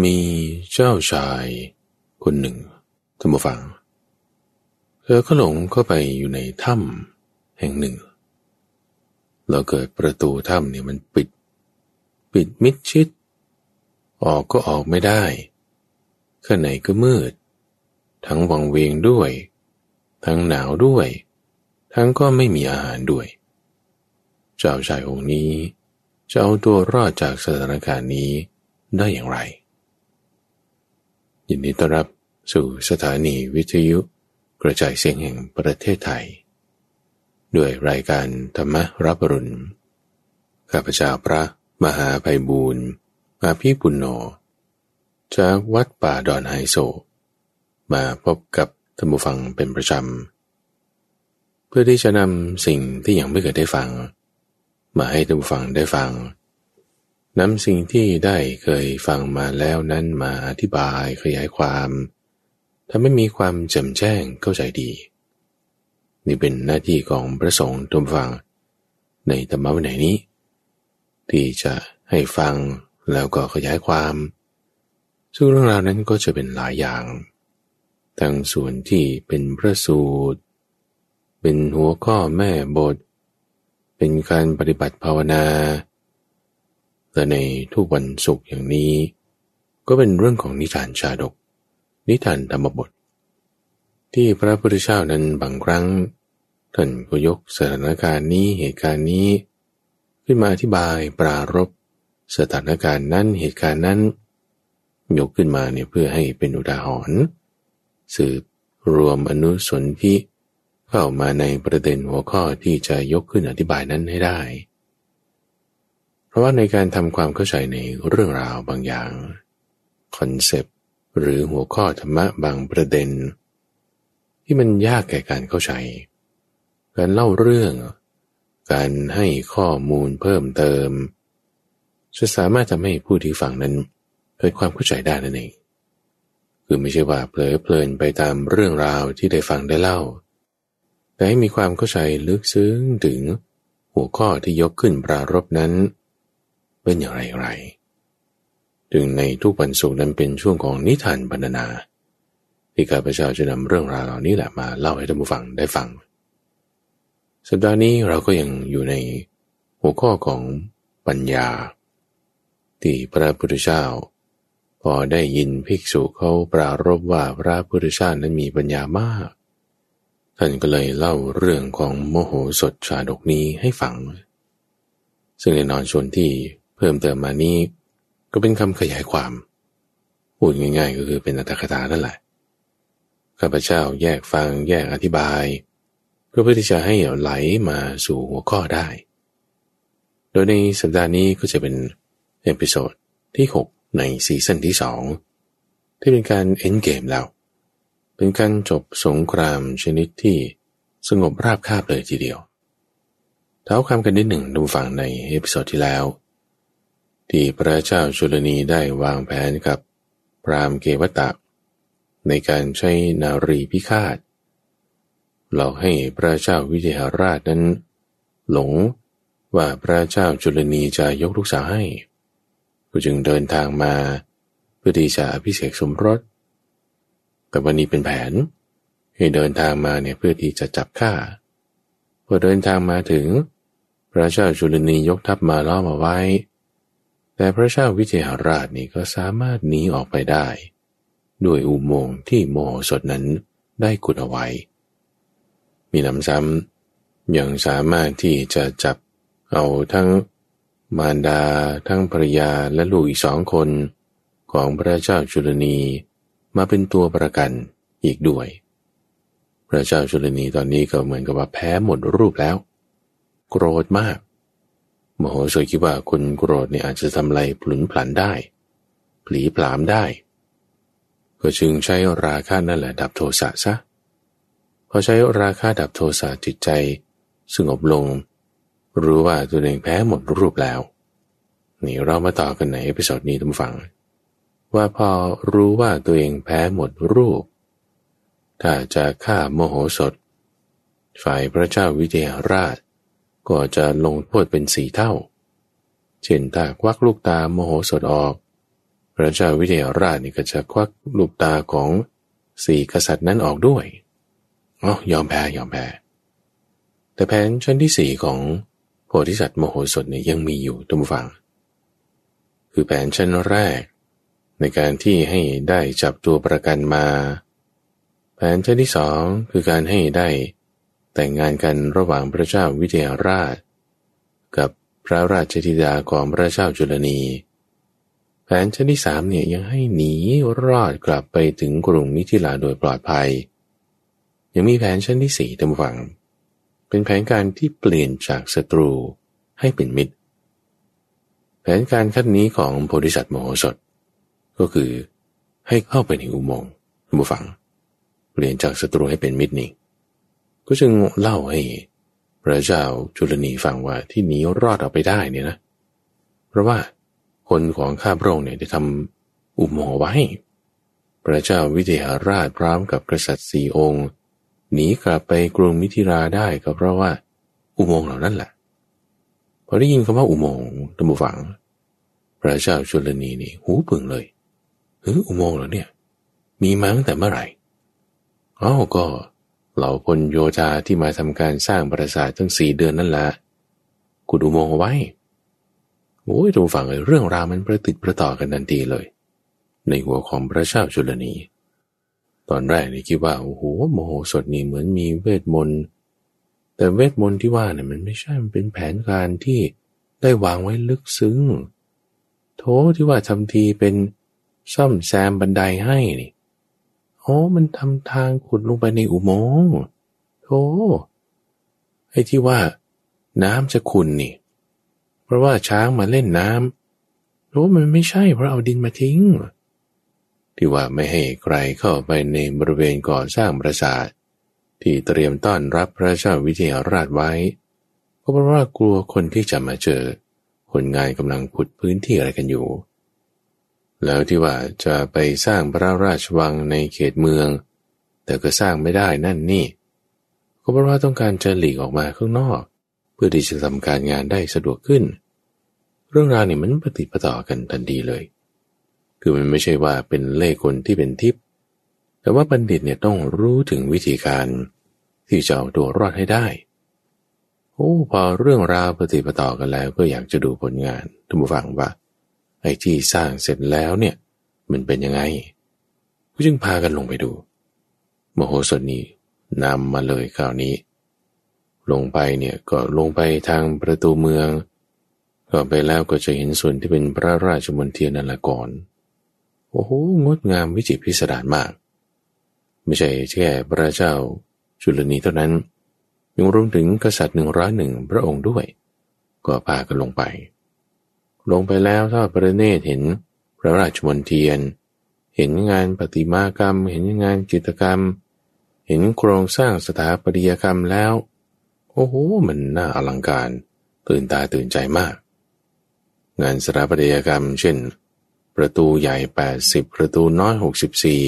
มีเจ้าชายคนหนึ่งท่านผู้ฟัง เธอก็หลงเข้าไปอยู่ในถ้ำแห่งหนึ่งแล้วเกิดประตูถ้ำเนี่ยมันปิด ปิดมิดชิด ออกก็ออกไม่ได้ ข้างในก็มืด ทั้งวังเวงด้วย ทั้งหนาวด้วย ทั้งก็ไม่มีอาหารด้วย เจ้าชายองค์นี้จะเอาตัวรอดจากสถานการณ์นี้ได้อย่างไร ยินดีต้อนรับสู่สถานีวิทยุกระจายเสียงแห่งประเทศไทย ด้วยรายการธรรมรับรุณ ข้าพเจ้าพระมหาไพบูรณ์อาภีปุณโญจากวัดป่าดอนไฮโซ มาพบกับท่านผู้ฟังเป็นประจำ เพื่อที่จะนำสิ่งที่ยังไม่เคยได้ฟัง มาให้ท่านผู้ฟังได้ฟัง นำสิ่งที่ได้เคยฟังมาแล้วนั้นมาอธิบายขยายความทำให้มีความแจ่มแจ้งเข้าใจดี นี่เป็นหน้าที่ของพระสงฆ์ทุกฟัง ในธรรมะวันไหนนี้ ที่จะให้ฟังแล้วก็ขยายความ ซึ่งเรื่องราวนั้นก็จะเป็นหลายอย่างทั้งส่วนที่เป็นพระสูตร เป็นหัวข้อแม่บท เป็นการปฏิบัติภาวนา และในทุกวันศุกร์อย่างนี้ ก็เป็นเรื่องของนิทานชาดก นิทานธรรมบท ที่พระพุทธเจ้านั้นบางครั้งท่านก็ยกสถานการณ์นี้เหตุการณ์นี้ ขึ้นมาอธิบายปรารบสถานการณ์นั้นเหตุการณ์นั้น ยกขึ้นมาเนี่ยเพื่อให้เป็นอุทาหรณ์สืบรวมอนุสนธิเข้ามาในประเด็นหัวข้อที่จะยกขึ้นอธิบายนั้นให้ได้ เพราะว่าในการทำความเข้าใจในเรื่องราวบางอย่างคอนเซปต์หรือหัวข้อธรรมะบางประเด็น ที่มันยากแก่การเข้าใจ การเล่าเรื่อง การให้ข้อมูลเพิ่มเติม จะสามารถทำให้ผู้ที่ฟังนั้นเกิดความเข้าใจได้นั่นเองคือไม่ใช่ว่าเผลอเพลินไปตามเรื่องราวที่ได้ฟังได้เล่า แต่ให้มีความเข้าใจลึกซึ้งถึงหัวข้อที่ยกขึ้นปรารบนั้น เป็นอย่างไรไรถึงในทุกวันศุกร์นั้นเป็นช่วงของนิทานบรรณนาที่ข้าพเจ้าจะนำเรื่องราวเหล่านี้แหละมาเล่าให้ท่านผู้ฟังได้ฟัง สัปดาห์นี้เราก็ยังอยู่ในหัวข้อของปัญญา ที่พระพุทธเจ้า พอได้ยินภิกษุเขาปรารบว่าพระพุทธเจ้านั้นมีปัญญามาก ท่านก็เลยเล่าเรื่องของโมโหสดชาดกนี้ให้ฟัง ซึ่งในนอนชนที่ พิ่มเติมมานี้ ก็เป็นคำขยายความพูดง่าย ๆ ก็คือเป็นอัตถกถานั่นแหละข้าพเจ้าแยกฟังแยกอธิบาย เพื่อเพื่อที่จะให้ไหลมาสู่หัวข้อได้ โดยในสัปดาห์นี้ก็จะเป็น episode ที่ 6 ใน season ที่ 2 ที่เป็นการ endgame แล้ว เป็นการจบสงครามชนิดที่สงบราบคาบเลยทีเดียว เท้าความกันนิดหนึ่งผู้ฟังใน episode ที่แล้ว ที่พระเจ้าจุลนีได้วางแผนกับพราหมณ์เกวัฏ ในการใช้นารีพิฆาตหลอกให้พระเจ้าวิเทหราชนั้น หลงว่าพระเจ้าจุลนีจะยกลูกสาวให้ ก็จึงเดินทางมาเพื่อที่จะพิเศษสมรสแต่วันนี้เป็นแผน ให้เดินทางมาเนี่ยเพื่อที่จะจับฆ่าพอเดินทางมาถึง พระเจ้าจุลนียกทัพมาล้อมเอาไว้ แต่พระเจ้าวิเทหราชนี่ก็สามารถหนีออกไปได้ ด้วยอุโมงค์ที่โมโหสดนั้นได้ขุดเอาไว้ มีน้ำซ้ำยังสามารถที่จะจับเอาทั้งมารดาทั้งภรรยาและลูกอีกสองคน ของพระเจ้าจุลนีมาเป็นตัวประกันอีกด้วย พระเจ้าจุลนีตอนนี้ก็เหมือนกับว่าแพ้หมดรูปแล้ว โกรธมาก มโหสถคิดว่าคนโกรธเนี่ยอาจจะทำอะไรผลุนผลันได้ผลีผลามได้ ก็จึงใช้ราคะนั่นแหละดับโทสะซะพอใช้ราคะดับโทสะจิตใจสงบลง รู้ว่าตัวเองแพ้หมดรูปแล้ว นี่เรามาต่อกันใน episode นี้ผู้ฟัง ว่าพอรู้ว่าตัวเองแพ้หมดรูป ถ้าจะฆ่าโมโหสถฝ่ายพระเจ้าวิเทหราช ก็จะลงโทษเป็นสีเท่า เช่นถ้าควักลูกตาโมโหสดออก พระเจ้าวิเทหราชนี่ก็จะควักลูกตาของสี่กษัตริย์นั้นออกด้วยอ๋อยอมแพ้ยอมแพ้แต่แผนชั้นที่สี่ของโพธิสัตว์โมโหสถเนี่ยยังมีอยู่ทุกฝัง คือแผนชั้นแรก ในการที่ให้ได้จับตัวประกันมา แผนชั้นที่สองคือการให้ได้ แต่งงานกันระหว่างพระเจ้าวิเทหราช กับพระราชธิดาของพระเจ้าจุลนีแผนชั้นที่สามเนี่ยยังให้หนีรอดกลับไปถึงกรุงมิถิลาโดยปลอดภัย ยังมีแผนชั้นที่สี่ตามฝัง เป็นแผนการที่เปลี่ยนจากศัตรูให้เป็นมิตร แผนการขั้นนี้ของโพธิสัตว์โมโหสถ ก็คือให้เข้าไปในอุโมงค์บุฟัง เปลี่ยนจากศัตรูให้เป็นมิตรนี่ ก็จึงเล่าให้พระเจ้าจุลนีฟังว่าที่หนีรอดออกไปได้เนี่ยนะ เพราะว่าคนของข้าพระองค์เนี่ยได้ทำอุโมงค์ไว้ พระเจ้าวิเทหราชพร้อมกับกษัตริย์สี่องค์หนีกลับไปกรุงมิถิราได้ก็เพราะว่าอุโมงค์เหล่านั้นแหละพอได้ยินคำว่าอุโมงค์ตัมบูฝัง พระเจ้าจุลนีนี่หูปึงเลยเฮ้ยอุโมงค์เหรอเนี่ย มีมาตั้งแต่เมื่อไหร่อ๋อก็ เหล่าพลโยธาที่มาทำการสร้างปราสาทตั้งสี่เดือนนั่นแหละกุดอุโมงค์เอาไว้โอ้ยทุกฝั่งเลยเรื่องราวมันประติดประต่อกันทันทีเลย ในหัวของพระเจ้าจุลนี ตอนแรกนี่คิดว่าโอ้โหโมโหสดนี่เหมือนมีเวทมนต์แต่เวทมนต์ที่ว่าเนี่ยมันไม่ใช่มันเป็นแผนการที่ได้วางไว้ลึกซึ้งโถที่ว่าทำทีเป็นซ่อมแซมบันไดให้นี่ โอ้มันทำทางขุดลงไปในอุโมงค์โธ่ไอ้ที่ว่า น้ำจะขุนนี่ เพราะว่าช้างมาเล่นน้ำโอ้มันไม่ใช่เพราะเอาดินมาทิ้ง ที่ว่าไม่ให้ใครเข้าไปในบริเวณก่อสร้างปราสาท ที่เตรียมต้อนรับพระเจ้าวิเทหราชไว้ ก็เพราะว่ากลัวคนที่จะมาเจอ คนงานกำลังขุดพื้นที่อะไรกันอยู่ แล้วที่ว่าจะไปสร้างพระราชวังในเขตเมือง แต่ก็สร้างไม่ได้นั่นนี่ ก็เพราะว่าต้องการจะหลีกออกมาข้างนอก เพื่อที่จะทำการงานได้สะดวกขึ้น เรื่องราวนี่มันปฏิปต่อกันทันทีเลย คือมันไม่ใช่ว่าเป็นเล่คนที่เป็นทิพย์แต่ว่าบัณฑิตเนี่ยต้องรู้ถึงวิธีการที่จะเอาตัวรอดให้ได้โอ้พอเรื่องราวปฏิปต่อกันแล้วก็อยากจะดูผลงานท่านผู้ฟังว่า ไอ้ที่สร้างเสร็จแล้วเนี่ย มันเป็นยังไงก็จึงพากันลงไปดู มโหสถนี้นำมาเลยคราวนี้ ลงไปเนี่ยก็ลงไปทางประตูเมือง ก็ไปแล้วก็จะเห็นส่วนที่เป็นพระราชมณฑีนันละก่อนโอ้โหงดงามวิจิตรพิสดารมาก ไม่ใช่แค่พระเจ้าจุลนีเท่านั้น ยังรวมถึงกษัตริย์หนึ่งร้อยหนึ่งพระองค์ด้วย ก็พากันลงไป ลงไปแล้วถ้าประเนตรเห็นพระราชมนเทียน เห็นงานปฏิมากรรม เห็นงานจิตกรรม เห็นโครงสร้างสถาปัตยกรรมแล้ว โอ้โห มันน่าอลังการ ตื่นตาตื่นใจมาก งานสถาปัตยกรรม เช่น ประตูใหญ่ 80 ประตูน้อย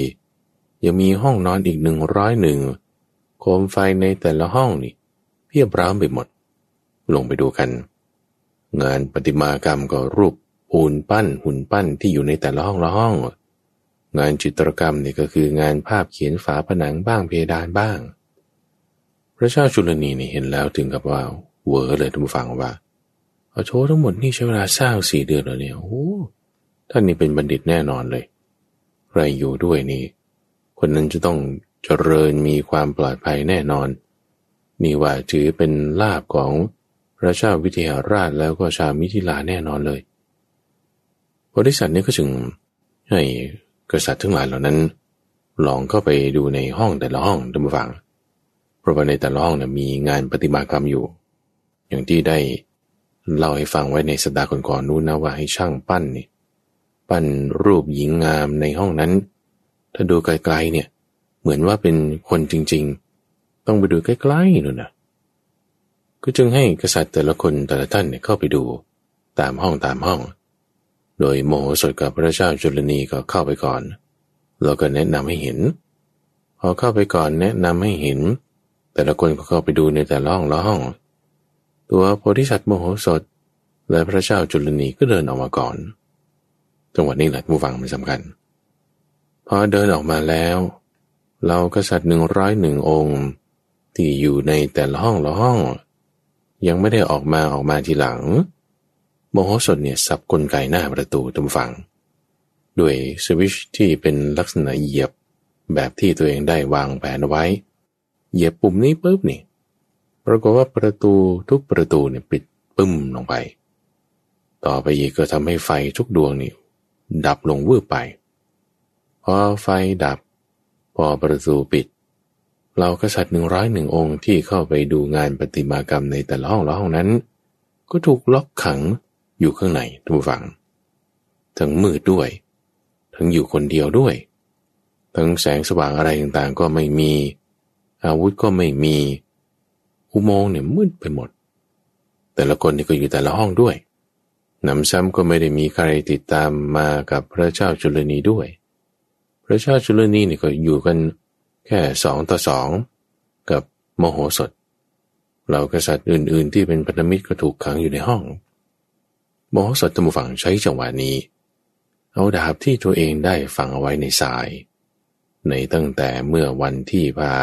64 ยังมีห้องนอนอีกหนึ่งร้อยหนึ่งโคมไฟในแต่ละห้องนี่เพียบพร้อมไปหมด ลงไปดูกัน งานปฏิมากรรมก็รูปปูนปั้นหุ่นปั้นที่อยู่ในแต่ละห้องละห้อง งานจิตรกรรมนี่ก็คืองานภาพเขียนฝาผนังบ้างเพดานบ้าง พระเจ้าจุลนีนี่เห็นแล้วถึงกับว่าเวอร์เลยทุกฝังว่าเอาโชทั้งหมดนี่ใช้เวลาสร้างสี่เดือนแล้วเนี่ยโอ้ท่านนี่เป็นบัณฑิตแน่นอนเลยใครอยู่ด้วยนี่คนนั้นจะต้องเจริญมีความปลอดภัยแน่นอน นี่ว่าถือเป็นลาบของ ระเจ้าวิเทหราชแล้วก็ชาวมิถิลาแน่นอนเลยบริษัทนี้ก็จึงให้กษัตริย์ทั้งหลายเหล่านั้น ลองเข้าไปดูในห้องแต่ละห้องดูมาฟังเพราะว่าในแต่ละห้องนะมีงานปฏิมากรรมอยู่ อย่างที่ได้เล่าให้ฟังไว้ในสัปดาห์ก่อนๆนู้นนะว่าให้ช่างปั้นนี่ปั้นรูปหญิงงามในห้องนั้น ถ้าดูไกลๆเนี่ย เหมือนว่าเป็นคนจริง ๆ ต้องไปดูใกล้ๆนู่นนะ ก็จึงให้กษัตริย์แต่ละคนแต่ละท่านเนี่ยเข้าไปดูตามห้องตามห้อง โดยโมโหสดกับพระเจ้าจุลนีก็เข้าไปก่อน แล้วก็แนะนำให้เห็น พอเข้าไปก่อนแนะนำให้เห็น แต่ละคนก็เข้าไปดูในแต่ละห้องละห้อง ตัวโพธิสัตว์โมโหสดและพระเจ้าจุลนีก็เดินออกมาก่อน จังหวะนี้แหละผู้ฟังมันสำคัญ พอเดินออกมาแล้วเรากษัตริย์หนึ่งร้อยหนึ่งองค์ ที่อยู่ในแต่ละห้องละห้อง ยังไม่ได้ออกมาออกมาทีหลังโมโหสดเนี่ยสับกลไกหน้าประตูตุมฟังด้วยสวิชที่เป็นลักษณะเหยียบแบบที่ตัวเองได้วางแผนไว้ เหยียบปุ่มนี้ปุ๊บนี่ปรากฏว่าประตูทุกประตูเนี่ยปิดปึ้มลงไป ต่อไปอีกก็ทำให้ไฟทุกดวงนี่ดับลงวืบไป พอไฟดับ พอประตูปิด เรากษัตริย์หนึ่งร้อยหนึ่งองค์ที่เข้าไปดูงานปฏิมากรรมในแต่ละห้องละห้องนั้น ก็ถูกล็อกขังอยู่ข้างในทุกฝัง ทั้งมืดด้วย ทั้งอยู่คนเดียวด้วย ทั้งแสงสว่างอะไรต่างๆ ก็ไม่มี อาวุธก็ไม่มี อุโมงค์เนี่ยมืดไปหมด แต่ละคนนี่ก็อยู่แต่ละห้องด้วยนำซ้ำก็ไม่ได้มีใครติดตามมากับพระเจ้าจุลนีด้วย พระเจ้าจุลนีเนี่ยก็อยู่กัน แค่สองต่อสองกับโมโหสถเหล่ากษัตริย์อื่น ๆ ที่เป็นพันธมิตรก็ถูกขังอยู่ในห้อง โมโหสถตมฝังใช้จังหวะนี้ เอาดาบที่ตัวเองได้ฝังเอาไว้ในสาย ในตั้งแต่เมื่อวันที่พา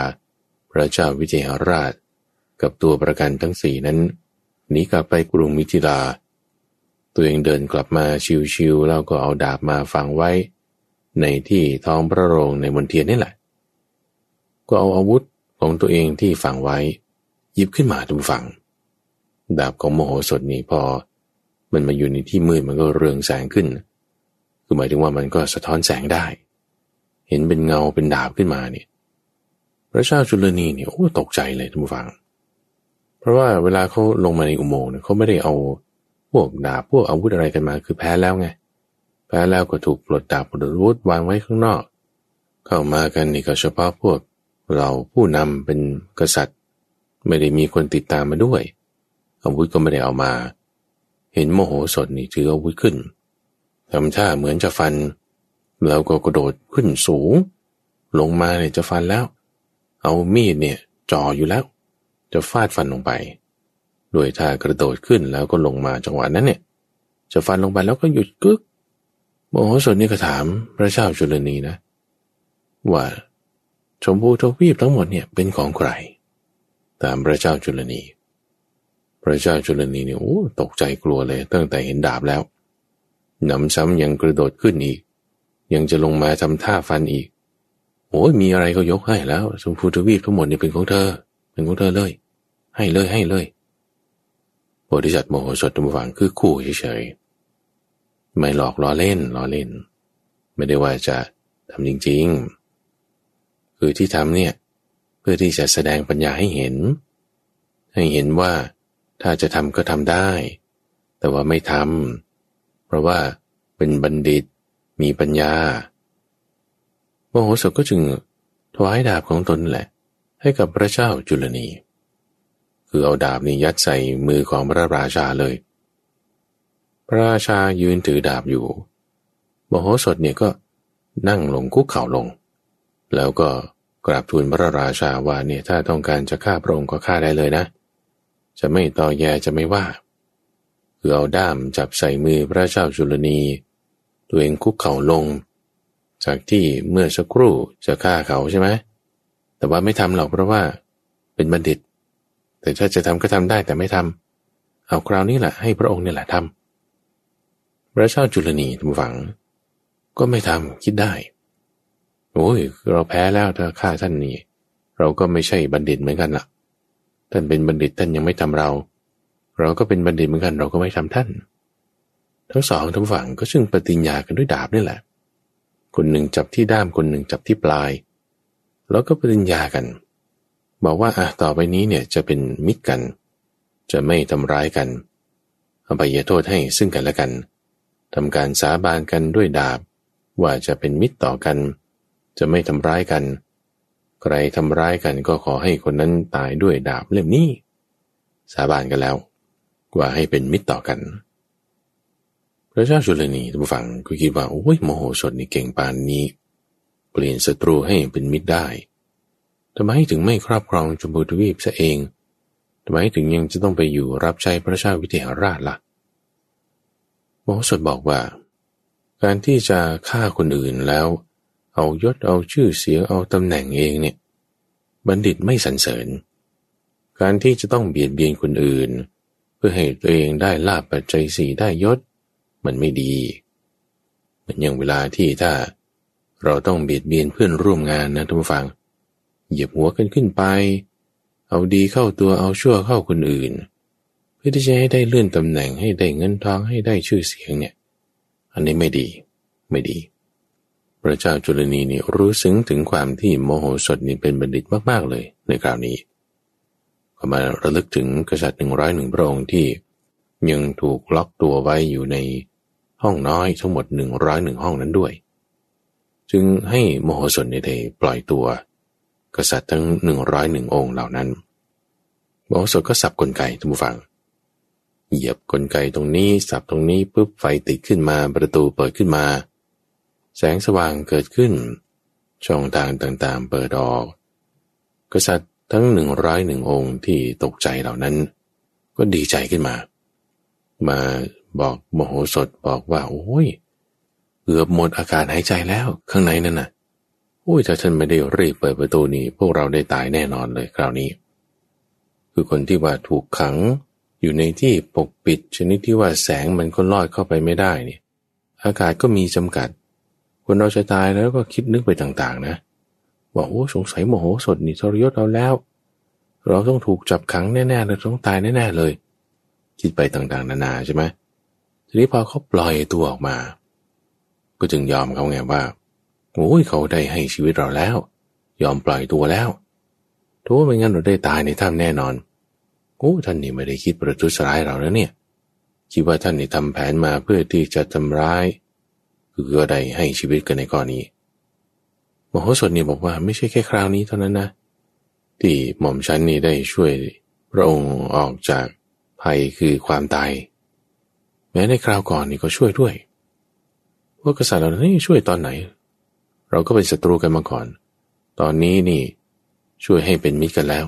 พระเจ้าวิเทหราช กับตัวประกันทั้งสี่นั้นหนีกลับไปกรุงมิถิลา ตัวเองเดินกลับมาชิวๆแล้วก็เอาดาบมาฝังไว้ ในที่ท้องพระโรงในมณฑลนี่แหละ ก็เอาอาวุธของตัวเองที่ฝังไว้ หยิบขึ้นมาทุกฝัง ดาบของโมโหสถนี้พอ มันมาอยู่ในที่มืดมันก็เรืองแสงขึ้น คือหมายถึงว่ามันก็สะท้อนแสงได้ เห็นเป็นเงาเป็นดาบขึ้นมาเนี่ยพระเจ้าจุลนีเนี่ยโอ้ตกใจเลยทุกฝัง เพราะว่าเวลาเขาลงมาในอุโมงค์เนี่ยเขาไม่ได้เอาพวกดาบพวกอาวุธอะไรกันมาคือแพ้แล้วไงแพ้แล้วก็ถูกปลดดาบปลดอาวุธวางไว้ข้างนอก เข้ามากันนี่ก็เฉพาะพวก เราผู้นำเป็นกษัตริย์ ไม่ได้มีคนติดตามมาด้วยอาวุธก็ไม่ได้เอามา เห็นโมโหสดนี่ถืออาวุธขึ้นทำท่าเหมือนจะฟัน แล้วก็กระโดดขึ้นสูง ลงมาเนี่ยจะฟันแล้ว เอามีดเนี่ยจ่ออยู่แล้ว จะฟาดฟันลงไปด้วยท่ากระโดดขึ้นแล้วก็ลงมาจังหวะนั้นเนี่ย จะฟันลงไปแล้วก็หยุดกึกโมโหสนนี่ก็ถามพระเจ้าจุลนีนะ ว่า ชมพูทวีปทั้งหมดเนี่ยเป็นของใคร ตามพระเจ้าจุลนี พระเจ้าจุลนีเนี่ยโอ้ตกใจกลัวเลย ตั้งแต่เห็นดาบแล้วหนำซ้ำยังกระโดดขึ้นอีก ยังจะลงมาทำท่าฟันอีกโอ้ยมีอะไรก็ยกให้แล้ว ชมพูทวีปทั้งหมดนี่เป็นของเธอ เป็นของเธอเลย ให้เลยให้เลยพธิสัตว์โมโหสดทุกฝังคือคู่เฉยๆไม่หลอกล้อเล่นล้อเล่น ไม่ได้ว่าจะทำจริง ๆ คือที่ทำเนี่ยเพื่อที่จะแสดงปัญญาให้เห็น ให้เห็นว่าถ้าจะทำก็ทำได้ แต่ว่าไม่ทำเพราะว่าเป็นบัณฑิตมีปัญญาโมโหสถก็จึงถวายดาบของตนแหละ ให้กับพระเจ้าจุลนี คือเอาดาบนี่ยัดใส่มือของพระราชาเลย พระราชายืนถือดาบอยู่มโหสถเนี่ยก็นั่งลงคุกเข่าลง แล้วก็กราบทูลพระราชาว่าเนี่ยถ้าต้องการจะฆ่าพระองค์ก็ฆ่าได้เลยนะ จะไม่ต่อแยจะไม่ว่าคือเอาด้ามจับใส่มือพระเจ้าจุลนี ตัวเองคุกเข่าลง จากที่เมื่อสักครู่จะฆ่าเขาใช่ไหมแต่ว่าไม่ทำหรอกเพราะว่าเป็นบัณฑิต แต่ถ้าจะทำก็ทำได้แต่ไม่ทำเอาคราวนี้แหละให้พระองค์เนี่ยแหละทำพระเจ้าจุลนีทุกฝัง ก็ไม่ทำคิดได้ โอ้ยเราแพ้แล้วถ้าฆ่าท่านนี่ เราก็ไม่ใช่บัณฑิตเหมือนกันล่ะ ท่านเป็นบัณฑิตท่านยังไม่ทำเรา เราก็เป็นบัณฑิตเหมือนกันเราก็ไม่ทำท่าน ทั้งสองทั้งฝั่งก็ซึ่งปฏิญญากันด้วยดาบนี่แหละ คนหนึ่งจับที่ด้ามคนหนึ่งจับที่ปลาย แล้วก็ปฏิญญากัน บอกว่าอะต่อไปนี้เนี่ยจะเป็นมิตรกัน จะไม่ทำร้ายกันอภัยโทษให้ซึ่งกันและกันทำการสาบานกันด้วยดาบ ว่าจะเป็นมิตรต่อกัน จะไม่ทำร้ายกัน ใครทำร้ายกันก็ขอให้คนนั้นตายด้วยดาบเล่มนี้ สาบานกันแล้ว กว่าให้เป็นมิตรต่อกัน พระเจ้าชุลนีทุกฝั่งก็คิดว่าโอ้ยโมโหสดนี่เก่งปานนี้ เปลี่ยนศัตรูให้เป็นมิตรได้ทำไมถึงไม่ครอบครองชมพูทวีปซะเองทำไมถึงยังจะต้องไปอยู่รับใช้พระเจ้าวิเทหราชละ่ะโมโหสดบอกว่า การที่จะฆ่าคนอื่นแล้ว เอายศเอาชื่อเสียงเอาตำแหน่งเองเนี่ย บัณฑิตไม่สรรเสริญ การที่จะต้องเบียดเบียนคนอื่น เพื่อให้ตัวเองได้ลาบปัจจัยสีได้ยศ มันไม่ดี เหมือนอย่างเวลาที่ถ้า เราต้องเบียดเบียนเพื่อนร่วมงานนะทุกฝัง เหยียบหัวกันขึ้นไป เอาดีเข้าตัวเอาชั่วเข้าคนอื่น เพื่อที่จะให้ได้เลื่อนตำแหน่งให้ได้เงินทองให้ได้ชื่อเสียงเนี่ย อันนี้ไม่ดี ไม่ดี พระเจ้าจุลนีนี่รู้ซึ้งถึงความที่โมโหสดนี่เป็นบัณฑิตมากๆเลยในคราวนี้ก็มาระลึกถึงกษัตริย์หนึ่งร้อยหนึ่งพระองค์ที่ ยังถูกล็อกตัวไว้อยู่ในห้องน้อยทั้งหมดหนึ่งร้อยหนึ่งห้องนั้นด้วย จึงให้โมโหสถในได้ปล่อยตัว กษัตริย์ทั้งหนึ่งร้อยหนึ่งองค์เหล่านั้นโมโหสถก็สับกลไกทุกฝัง เหยียบกลไกตรงนี้สับตรงนี้ปุ๊บไฟติดขึ้นมาประตูเปิดขึ้นมา แสงสว่างเกิดขึ้น ช่องทางต่างๆเปิดออก กษัตริย์ทั้งหนึ่งร้อยหนึ่งองค์ที่ตกใจเหล่านั้น ก็ดีใจขึ้นมา มาบอกโมโหสดบอกว่า โอ้ยเกือบหมดอากาศหายใจแล้วข้างในนั่นน่ะโอ้ยถ้าฉันไม่ได้รีบเปิดประตูนี้ พวกเราได้ตายแน่นอนเลยคราวนี้ คือคนที่ว่าถูกขังอยู่ในที่ปกปิดชนิดที่ว่าแสงมันก็ลอดเข้าไปไม่ได้เนี่ย อากาศก็มีจำกัด คนเราจะตายแล้วก็คิดนึกไปต่างๆ นะบอกโอ้สงสัยโมโหสดนี่ทรยศเราแล้ว เราต้องถูกจับขังแน่ๆเราต้องตายแน่ๆเลย คิดไปต่างๆ นานาใช่ไหมทีนี้พอเขาปล่อยตัวออกมา ก็จึงยอมเขาไงว่าโอ้ยเขาได้ให้ชีวิตเราแล้ว ยอมปล่อยตัวแล้วถ้าไม่งั้นเราได้ตายในถ้ำแน่นอนโอ้ท่านนี่ไม่ได้คิดประทุษร้ายเราแล้วเนี่ยคิดว่าท่านนี่ทำแผนมาเพื่อที่จะทำร้าย คือก็ได้ให้ชีวิตกันในกรณีมโหสถนี่บอกว่าไม่ใช่แค่คราวนี้เท่านั้นนะ ที่หม่อมชันนี่ได้ช่วยพระองค์ออกจากภัยคือความตาย แม้ในคราวก่อนนี่ก็ช่วยด้วยว่ากษัตริย์เรานี่ช่วยตอนไหน เราก็เป็นศัตรูกันมาก่อน ตอนนี้นี่ช่วยให้เป็นมิตรกันแล้ว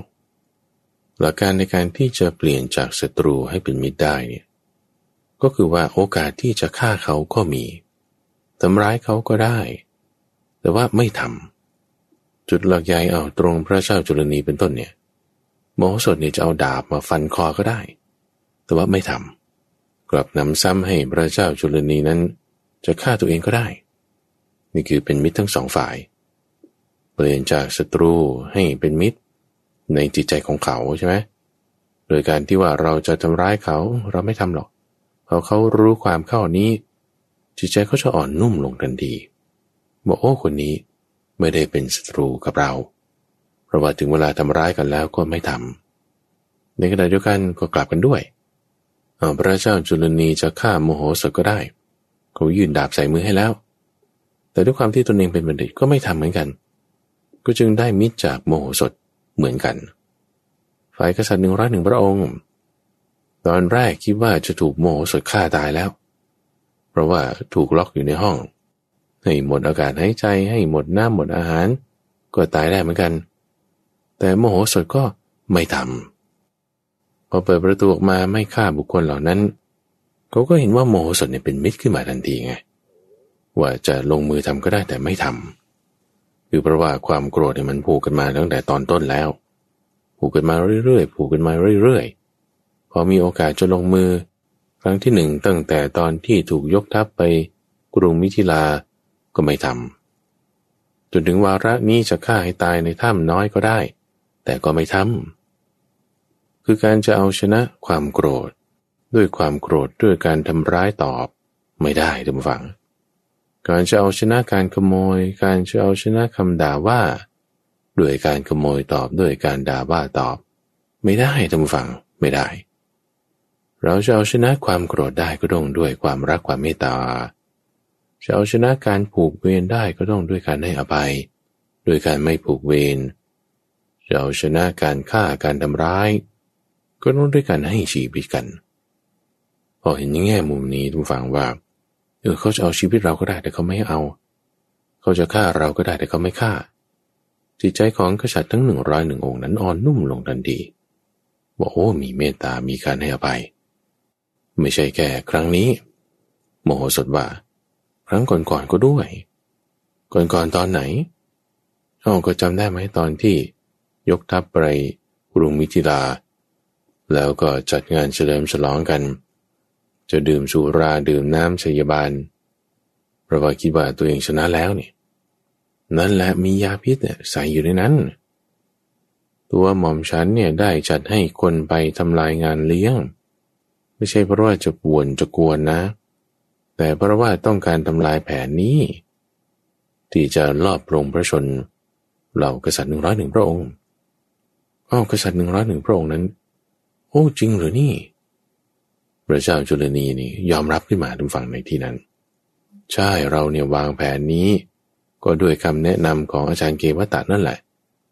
หลักการในการที่จะเปลี่ยนจากศัตรูให้เป็นมิตรได้เนี่ยก็คือว่าโอกาสที่จะฆ่าเขาก็มี ทำร้ายเขาก็ได้ แต่ว่าไม่ทำจุดหลักใหญ่เอาตรงพระเจ้าจุลนีเป็นต้นเนี่ยโมโหสดเนี่ยจะเอาดาบมาฟันคอก็ได้ แต่ว่าไม่ทำกลับนำซ้ำให้พระเจ้าจุลนีนั้น จะฆ่าตัวเองก็ได้ นี่คือเป็นมิตรทั้งสองฝ่าย เปลี่ยนจากศัตรูให้เป็นมิตรในจิตใจของเขาใช่ไหมโดยการที่ว่าเราจะทำร้ายเขาเราไม่ทำหรอกพอเขารู้ความเข้านี้ จิตใจเขาจะอ่อนนุ่มลงทันทีบอกโอ้คนนี้ไม่ได้เป็นศัตรูกับเรา เพราะว่าถึงเวลาทำร้ายกันแล้วก็ไม่ทำในขณะเดียวกันก็กลับกันด้วยพระเจ้าจุลนีจะฆ่าโมโหสก็ได้ เขายื่นดาบใส่มือให้แล้ว แต่ด้วยความที่ตนเองเป็นบัณฑิตก็ไม่ทำเหมือนกัน ก็จึงได้มิตรจากโมโหสดเหมือนกัน ฝ่ายกษัตริย์หนึ่งร้อยหนึ่งพระองค์ ตอนแรกคิดว่าจะถูกโมโหสดฆ่าตายแล้ว เพราะว่าถูกล็อกอยู่ในห้อง ให้หมดอากาศหายใจให้หมดน้ำหมดอาหาร ก็ตายได้เหมือนกัน แต่โมโหสดก็ไม่ทำพอเปิดประตูออกมาไม่ฆ่าบุคคลเหล่านั้น เขาก็เห็นว่าโมโหสดเนี่ยเป็นมิตรขึ้นมาทันทีไงว่าจะลงมือทำก็ได้แต่ไม่ทำคือเพราะว่าความโกรธเนี่ยมันผูกกันมาตั้งแต่ตอนต้นแล้ว ผูกกันมาเรื่อยๆผูกกันมาเรื่อยๆพอมีโอกาสจะลงมือ ครั้งที่หนึ่งตั้งแต่ตอนที่ถูกยกทัพไปกรุงมิถิลาก็ไม่ทำจนถึงวาระนี้จะฆ่าให้ตายในถ้ำน้อยก็ได้ แต่ก็ไม่ทำคือการจะเอาชนะความโกรธ ด้วยความโกรธด้วยการทำร้ายตอบไม่ได้ทุกฝัง การจะเอาชนะการขโมย การจะเอาชนะคำด่าว่า ด้วยการขโมยตอบด้วยการด่าว่าตอบ ไม่ได้ทำฟังไม่ได้ เราจะเอาชนะความโกรธได้ก็ต้องด้วยความรักความเมตตาจะเอาชนะการผูกเวรได้ก็ต้องด้วยการให้อภัย ด้วยการไม่ผูกเวรจะเอาชนะการฆ่าการทำร้าย ก็ต้องด้วยการให้ชีวิตกัน พอเห็นในแง่มุมนี้ทุกฝังว่าเออเขาจะเอาชีวิตเราก็ได้แต่เขาไม่เอา เขาจะฆ่าเราก็ได้แต่เขาไม่ฆ่า จิตใจของกษัตริย์ทั้งหนึ่งร้อยหนึ่งองค์นั้นอ่อนนุ่มลงทันทีบอกโอ้มีเมตตามีการให้อภัย ไม่ใช่แค่ครั้งนี้ โมโหสดว่า ครั้งก่อนๆก็ด้วย ก่อนๆตอนไหนอ้าก็จำได้ไหมตอนที่ยกทัพไปกรุงมิถิลา แล้วก็จัดงานเฉลิมฉลองกัน จะดื่มสุราดื่มน้ำชยบาลเพราะว่าคิดว่าตัวเองชนะแล้วเนี่ยนั่นแหละมียาพิษเนี่ยใส่อยู่ในนั้น ตัวหม่อมฉันเนี่ยได้จัดให้คนไปทำลายงานเลี้ยง ไม่ใช่เพราะว่าจะปวนจะกวนนะ แต่เพราะว่าต้องการทำลายแผนนี้ ที่จะลอบปรงพระชนเหล่ากษัตริย์หนึ่งร้อยหนึ่งพระองค์อ้าวกษัตริย์หนึ่งร้อยหนึ่งพระองค์นั้น โอ้จริงหรือนี่ พระเจ้าจุลนีนี่ยอมรับขึ้นมาทุกฝั่งในที่นั้น ใช่เราเนี่ยวางแผนนี้ ก็ด้วยคำแนะนำของอาจารย์เกวัตตนั่นแหละ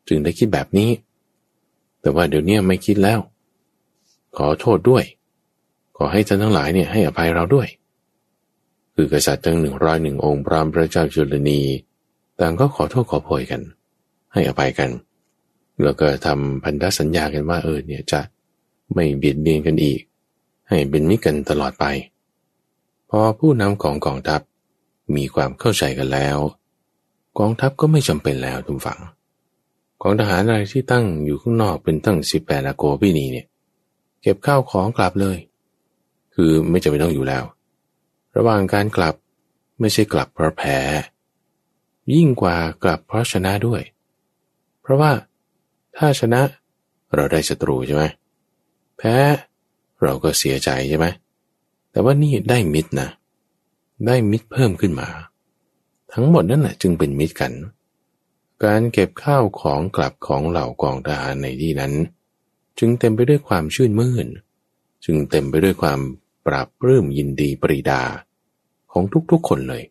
จึงได้คิดแบบนี้ แต่ว่าเดี๋ยวนี้ไม่คิดแล้ว ขอโทษด้วย อให้ท่านทั้งหลายเนี่ยให้อภัยเราด้วย คือกษัตริย์ทั้งหนึ่งร้อยหนึ่งองค์พร้อมพระเจ้าจุลนี ต่างก็ขอโทษขอโพยกัน ให้อภัยกัน แล้วก็ทำพันธสัญญากันว่าเออเนี่ยจะไม่เบียดเบียนกันอีก ให้เป็นมิตรกันตลอดไป พอผู้นำของกองทัพมีความเข้าใจกันแล้ว กองทัพก็ไม่จำเป็นแล้วทุกฝังกองทหารอะไรที่ตั้งอยู่ข้างนอกเป็นตั้งสิบแปดอโกพี่นีเนี่ย เก็บข้าวของกลับเลย คือไม่จำเป็นต้องอยู่แล้ว ระหว่างการกลับไม่ใช่กลับเพราะแพ้ ยิ่งกว่ากลับเพราะชนะด้วย เพราะว่าถ้าชนะเราได้ศัตรูใช่ไหมแพ้เราก็เสียใจใช่ไหมแต่ว่านี่ได้มิตรนะ ได้มิตรเพิ่มขึ้นมา ทั้งหมดนั่นแหละจึงเป็นมิตรกัน การเก็บข้าวของกลับของเหล่ากองทหารในที่นั้น จึงเต็มไปด้วยความชื่นมื่น จึงเต็มไปด้วยความปราบปลื้มยินดีปรีดาของทุกๆคนเลย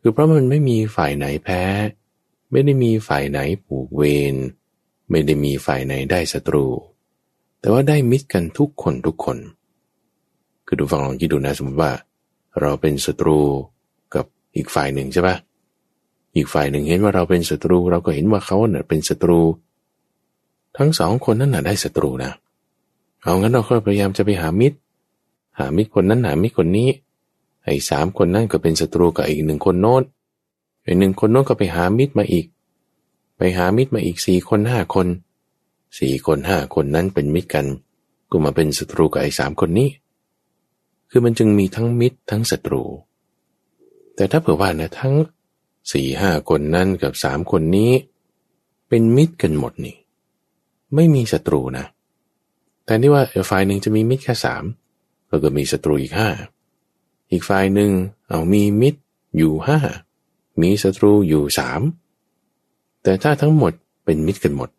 คือเพราะมันไม่มีฝ่ายไหนแพ้ ไม่ได้มีฝ่ายไหนผูกเวรไม่ได้มีฝ่ายไหนได้ศัตรู แต่ว่าได้มิตรกันทุกคนทุกคน คือดูฟังลองคิดดูนะสมมติว่า เราเป็นศัตรูกับอีกฝ่ายหนึ่งใช่ปะอีกฝ่ายหนึ่งเห็นว่าเราเป็นศัตรู เราก็เห็นว่าเขาเนี่ยเป็นศัตรู ทั้งสองคนนั้นน่ะได้ศัตรูนะเเอางั้นเราก็พยายามจะไปหามิตร หามิตรคนนั้นหามิตรคนนี้ ไอ้สามคนนั้นก็เป็นศัตรูกับอีกหนึ่งคนโน้นไอ้หนึ่งคนโน้นก็ไปหามิตรมาอีก ไปหามิตรมาอีกสี่คนห้าคนสี่คนห้าคนนั้นเป็นมิตรกัน ก็มาเป็นศัตรูกับไอ้สามคนนี้ คือมันจึงมีทั้งมิตรทั้งศัตรู แต่ถ้าเผื่อว่านะทั้งสี่ห้าคนนั้นกับสามคนนี้ เป็นมิตรกันหมดนี่ ไม่มีศัตรูนะ แต่ที่ว่าฝ่ายหนึ่งจะมีมิตรแค่สามแล้วก็มีศัตรูอีกห้าอีกฝ่ายหนึ่งเอามีมิตรอยู่ห้ามีศัตรูอยู่สามแต่ถ้าทั้งหมดเป็นมิตรกันหมด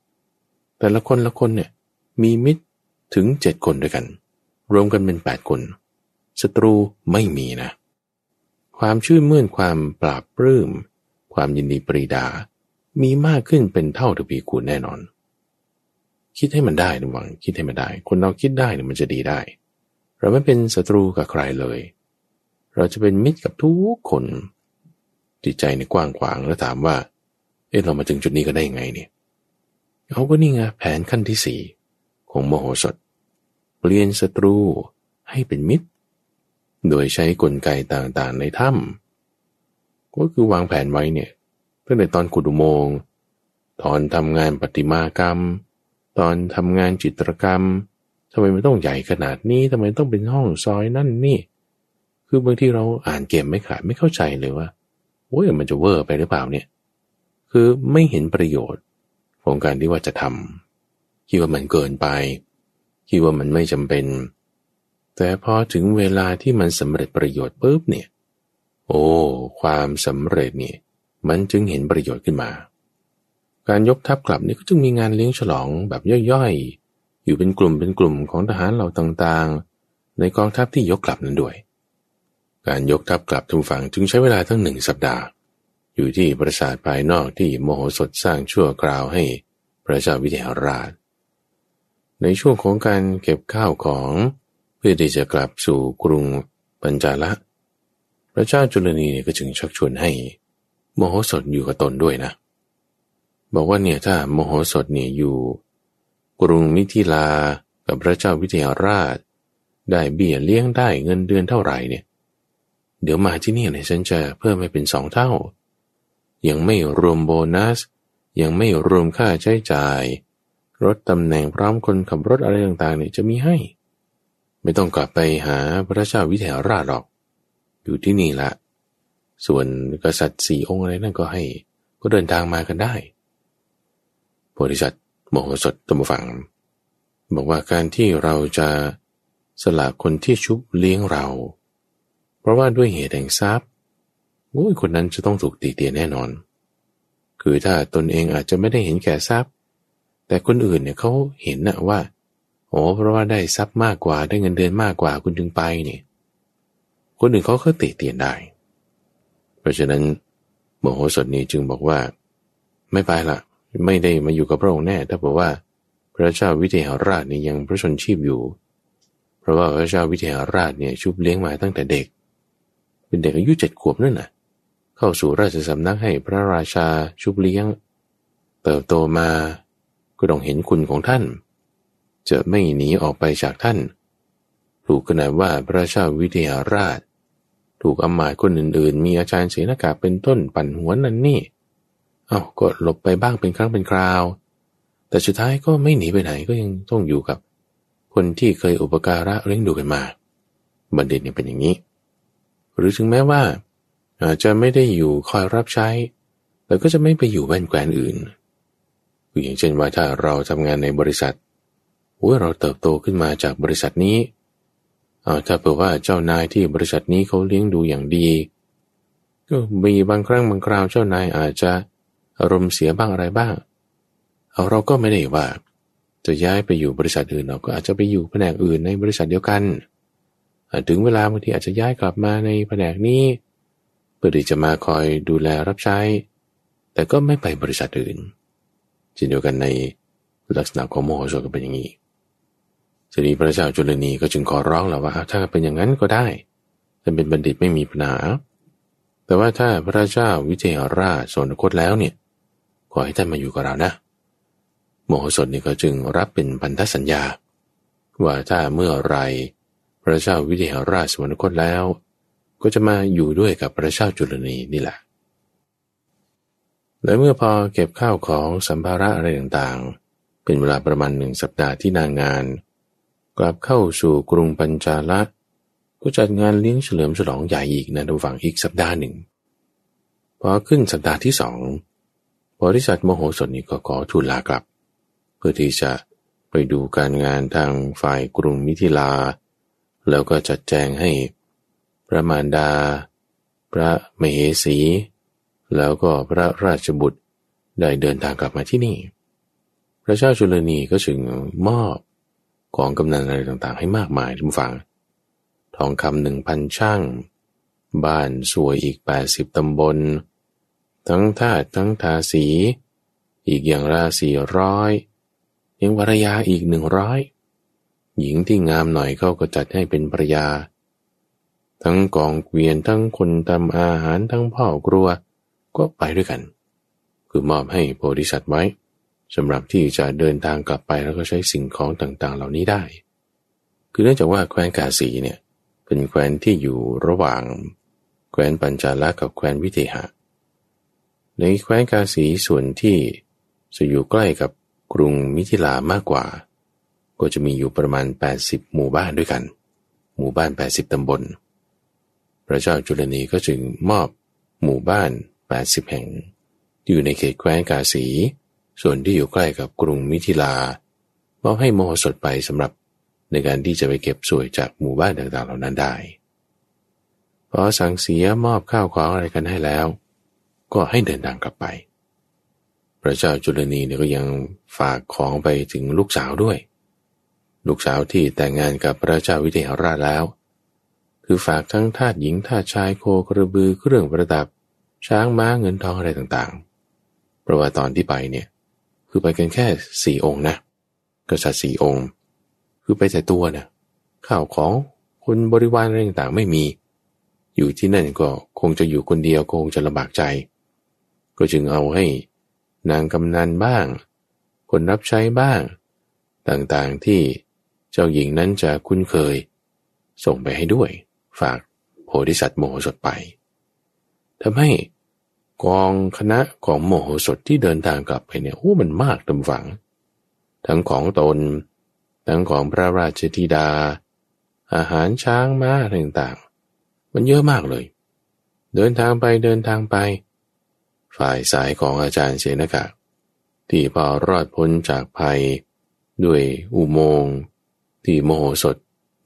แต่ละคนละคนเนี่ยมีมิตรถึงเจ็ดคนด้วยกัน รวมกันเป็นแปดคนศัตรูไม่มีนะ ความชื่นมื่นความปราบปลื้ม ความยินดีปรีดา มีมากขึ้นเป็นเท่าทวีคูณแน่นอน คิดให้มันได้นะวังคิดให้มันได้ คนเราคิดได้เนี่ยมันจะดีได้ เราไม่เป็นศัตรูกับใครเลย เราจะเป็นมิตรกับทุกคน จิตใจในกว้างขวางแล้วถามว่า เอ๊ะเรามาถึงจุดนี้ก็ได้ยังไงเนี่ยเขาก็นี่ไงแผนขั้นที่สี่ของโมโหสถ เปลี่ยนศัตรูให้เป็นมิตร โดยใช้กลไกต่างๆในถ้ำก็คือวางแผนไว้เนี่ยตั้งแต่ตอนขุดอุโมงค์ตอนทำงานปฏิมากรรม ตอนทำงานจิตรกรรมทำไมมันต้องใหญ่ขนาดนี้ทำไมต้องเป็นห้องซอยนั่นนี่ คือบางทีเราอ่านเกมไม่ขาดไม่เข้าใจเลยว่าโอ้ยมันจะเวอร์ไปหรือเปล่าเนี่ย คือไม่เห็นประโยชน์ของการที่ว่าจะทำคิดว่ามันเกินไปคิดว่ามันไม่จำเป็น แต่พอถึงเวลาที่มันสำเร็จประโยชน์ปุ๊บเนี่ย โอ้ ความสำเร็จเนี่ย มันจึงเห็นประโยชน์ขึ้นมา การยกทัพกลับนี่ก็จึงมีงานเลี้ยงฉลองแบบย่อยๆ อยู่เป็นกลุ่มเป็นกลุ่มของทหารเหล่าต่างๆ ในกองทัพที่ยกกลับนั้นด้วย การยกทัพกลับทุกฝั่งจึงใช้เวลาทั้งหนึ่งสัปดาห์ อยู่ที่ปราสาทภายนอกที่โมโหสถสร้างชั่วคราวให้พระเจ้าวิเทหราช ในช่วงของการเก็บข้าวของเพื่อที่จะกลับสู่กรุงปัญจาละ พระเจ้าจุลนีก็จึงชักชวนให้โมโหสถอยู่กับตนด้วยนะ บอกว่าเนี่ยถ้าโมโหสถเนี่ยอยู่กรุงมิถิลากับพระเจ้าวิเทหราช ได้เบี้ยเลี้ยงได้เงินเดือนเท่าไหร่เนี่ย เดี๋ยวมาที่นี่เนี่ยฉันจะเพิ่มให้เป็นสองเท่า ยังไม่รวมโบนัส ยังไม่รวมค่าใช้จ่าย รถตำแหน่งพร้อมคนขับรถอะไรต่างๆเนี่ยจะมีให้ ไม่ต้องกลับไปหาพระเจ้าวิเทหราชหรอก อยู่ที่นี่ละส่วนกษัตริย์สี่องค์อะไรนั่นก็ให้ ก็เดินทางมากันได้ โพธิสัตว์โมโหสดตัมฟัง บอกว่าการที่เราจะสละคนที่ชุบเลี้ยงเรา เพราะว่าด้วยเหตุแห่งทรัพย์โอ้ยคนนั้นจะต้องถูกตีเตียนแน่นอน คือถ้าตนเองอาจจะไม่ได้เห็นแก่ทรัพย์ แต่คนอื่นเนี่ยเขาเห็นนะว่าโอ้เพราะว่าได้ทรัพย์มากกว่าได้เงินเดือนมากกว่าคุณจึงไปเนี่ยคนอื่นเขาก็ติเตียนได้ เพราะฉะนั้นโมโหสดนี้จึงบอกว่า ไม่ไปละ ไม่ได้มาอยู่กับพระองค์แน่ ถ้าบอกว่า พระเจ้าวิเทหราชนี่ยังพระชนชีพอยู่ เพราะว่าพระเจ้าวิเทหราชเนี่ยชุบเลี้ยงมาตั้งแต่เด็ก เป็นเด็กอายุเจ็ดขวบนั่นน่ะ เข้าสู่ราชสำนักให้พระราชาชุบเลี้ยง เติบโตมาก็ต้องเห็นคุณของท่าน จะไม่หนีออกไปจากท่าน ถูกขนาดว่าพระเจ้าวิเทหราช ถูกอำมาตย์คนอื่น ๆ มีอาจารย์เสนากาเป็นต้นปั่นหัวนั่นนี่ เอาก็หลบไปบ้างเป็นครั้งเป็นคราว แต่สุดท้ายก็ไม่หนีไปไหนก็ยังต้องอยู่กับ คนที่เคยอุปการะเลี้ยงดูกันมา บัณฑิตเนี่ยเป็นอย่างนี้ หรือถึงแม้ว่า อาจจะไม่ได้อยู่คอยรับใช้ แต่ก็จะไม่ไปอยู่แว่นแกวนอื่นอย่างเช่นว่าถ้าเราทำงานในบริษัทโอ้ยเราเติบโตขึ้นมาจากบริษัทนี้เอาถ้าเผื่อว่าเจ้านายที่บริษัทนี้เขาเลี้ยงดูอย่างดี ก็มีบางครั้งบางคราวเจ้านายอาจจะ อารมณ์เสียบ้างอะไรบ้าง เอาเราก็ไม่ได้ว่า จะย้ายไปอยู่บริษัทอื่นเราก็อาจจะไปอยู่แผนกอื่นในบริษัทเดียวกัน ถึงเวลาบางทีอาจจะย้ายกลับมาในแผนกนี้ เพื่อที่จะมาคอยดูแลรับใช้ แต่ก็ไม่ไปบริษัทอื่นเช่นเดียวกันในลักษณะของโมโหโสก็เป็นอย่างนี้ทีนี้พระเจ้าจุลนีก็จึงขอร้องแล้วว่าถ้าเป็นอย่างนั้นก็ได้แต่เป็นบัณฑิตไม่มีปัญหา แต่ว่าถ้าพระเจ้าวิเทหราชสนคตแล้วเนี่ย ขอให้ท่านมาอยู่กับเรานะ โมโหสถนี่ก็จึงรับเป็นพันธสัญญา ว่าถ้าเมื่อไรพระเจ้าวิเทหราชสวรรคตแล้ว ก็จะมาอยู่ด้วยกับพระเจ้าจุลนีนี่แหละ และเมื่อพอเก็บข้าวของสัมภาระอะไรต่างๆ เป็นเวลาประมาณหนึ่งสัปดาห์ที่นางงาน กลับเข้าสู่กรุงปัญจาละก็จัดงานเลี้ยงเฉลิมฉลองใหญ่อีกนะทุกฝั่งอีกสัปดาห์หนึ่งพอขึ้นสัปดาห์ที่สอง บริษัทโมโหสถนี้ก็ขอทูลลากลับ เพื่อที่จะไปดูการงานทางฝ่ายกรุงมิถิลา แล้วก็จัดแจงให้พระมารดา พระมเหสี แล้วก็พระราชบุตรได้เดินทางกลับมาที่นี่ พระเจ้าจุลนีก็จึงมอบของกำนันอะไรต่างๆ ให้มากมายทุกฝังทองคำหนึ่งพันช่าง บ้านสวยอีกแปดสิบตำบล ทั้งทาตุทั้งทาสี อีกอย่างละสี่ร้อยยังภรรยาอีกหนึ่งร้อยหญิงที่งามหน่อยเขาก็จัดให้เป็นภรรยา ทั้งกองเกวียนทั้งคนทำอาหารทั้งพ่อครัว ก็ไปด้วยกัน คือมอบให้โพธิสัตว์ไว้สำหรับที่จะเดินทางกลับไปแล้วก็ใช้สิ่งของต่างๆ เหล่านี้ได้ คือเนื่องจากว่าแคว้นกาสีเนี่ยเป็นแคว้นที่อยู่ระหว่าง แคว้นปัญจาลกับแคว้นวิเทหะ ในแคว้นกาสีส่วนที่จะอยู่ใกล้กับกรุงมิถิลามากกว่า ก็จะมีอยู่ประมาณ 80 หมู่บ้านด้วยกัน หมู่บ้าน 80 ตำบล พระเจ้าจุลนีก็จึงมอบหมู่บ้าน 80 แห่ง อยู่ในเขตแคว้นกาสี ส่วนที่อยู่ใกล้กับกรุงมิถิลามอบให้มโหสถไปสำหรับในการที่จะไปเก็บสวยจากหมู่บ้านต่างๆเหล่านั้นได้พอสั่งเสียมอบข้าวของอะไรกันให้แล้ว ก็ให้เดินทางกลับไป พระเจ้าจุลนีเนี่ยก็ยังฝากของไปถึงลูกสาวด้วย ลูกสาวที่แต่งงานกับพระเจ้าวิเทหราชแล้ว คือฝากทั้งทาสหญิงทาสชายโคกระบือเครื่องประดับ ช้างม้าเงินทองอะไรต่างๆ เพราะว่าตอนที่ไปเนี่ยคือไปกันแค่สี่องค์นะกษัตริย์สี่องค์ คือไปแต่ตัวนะข้าวของคนบริวารอะไรต่างๆไม่มี อยู่ที่นั่นก็คงจะอยู่คนเดียวคงจะลำบากใจ ก็จึงเอาให้นางกำนันบ้าง คนรับใช้บ้าง ต่างๆที่เจ้าหญิงนั้นจะคุ้นเคย ส่งไปให้ด้วย ฝากโพธิสัตว์โมโหสถไปทำให้กองคณะของโมโหสถที่เดินทางกลับไปเนี่ยโอ้มันมากตำฝัง ทั้งของตน ทั้งของพระราชธิดา อาหารช้างม้าต่างๆ มันเยอะมากเลย เดินทางไปเดินทางไป ฝ่ายสายของอาจารย์เสนกะ ที่พอรอดพ้นจากภัย ด้วยอุโมงค์ที่โมโหสถ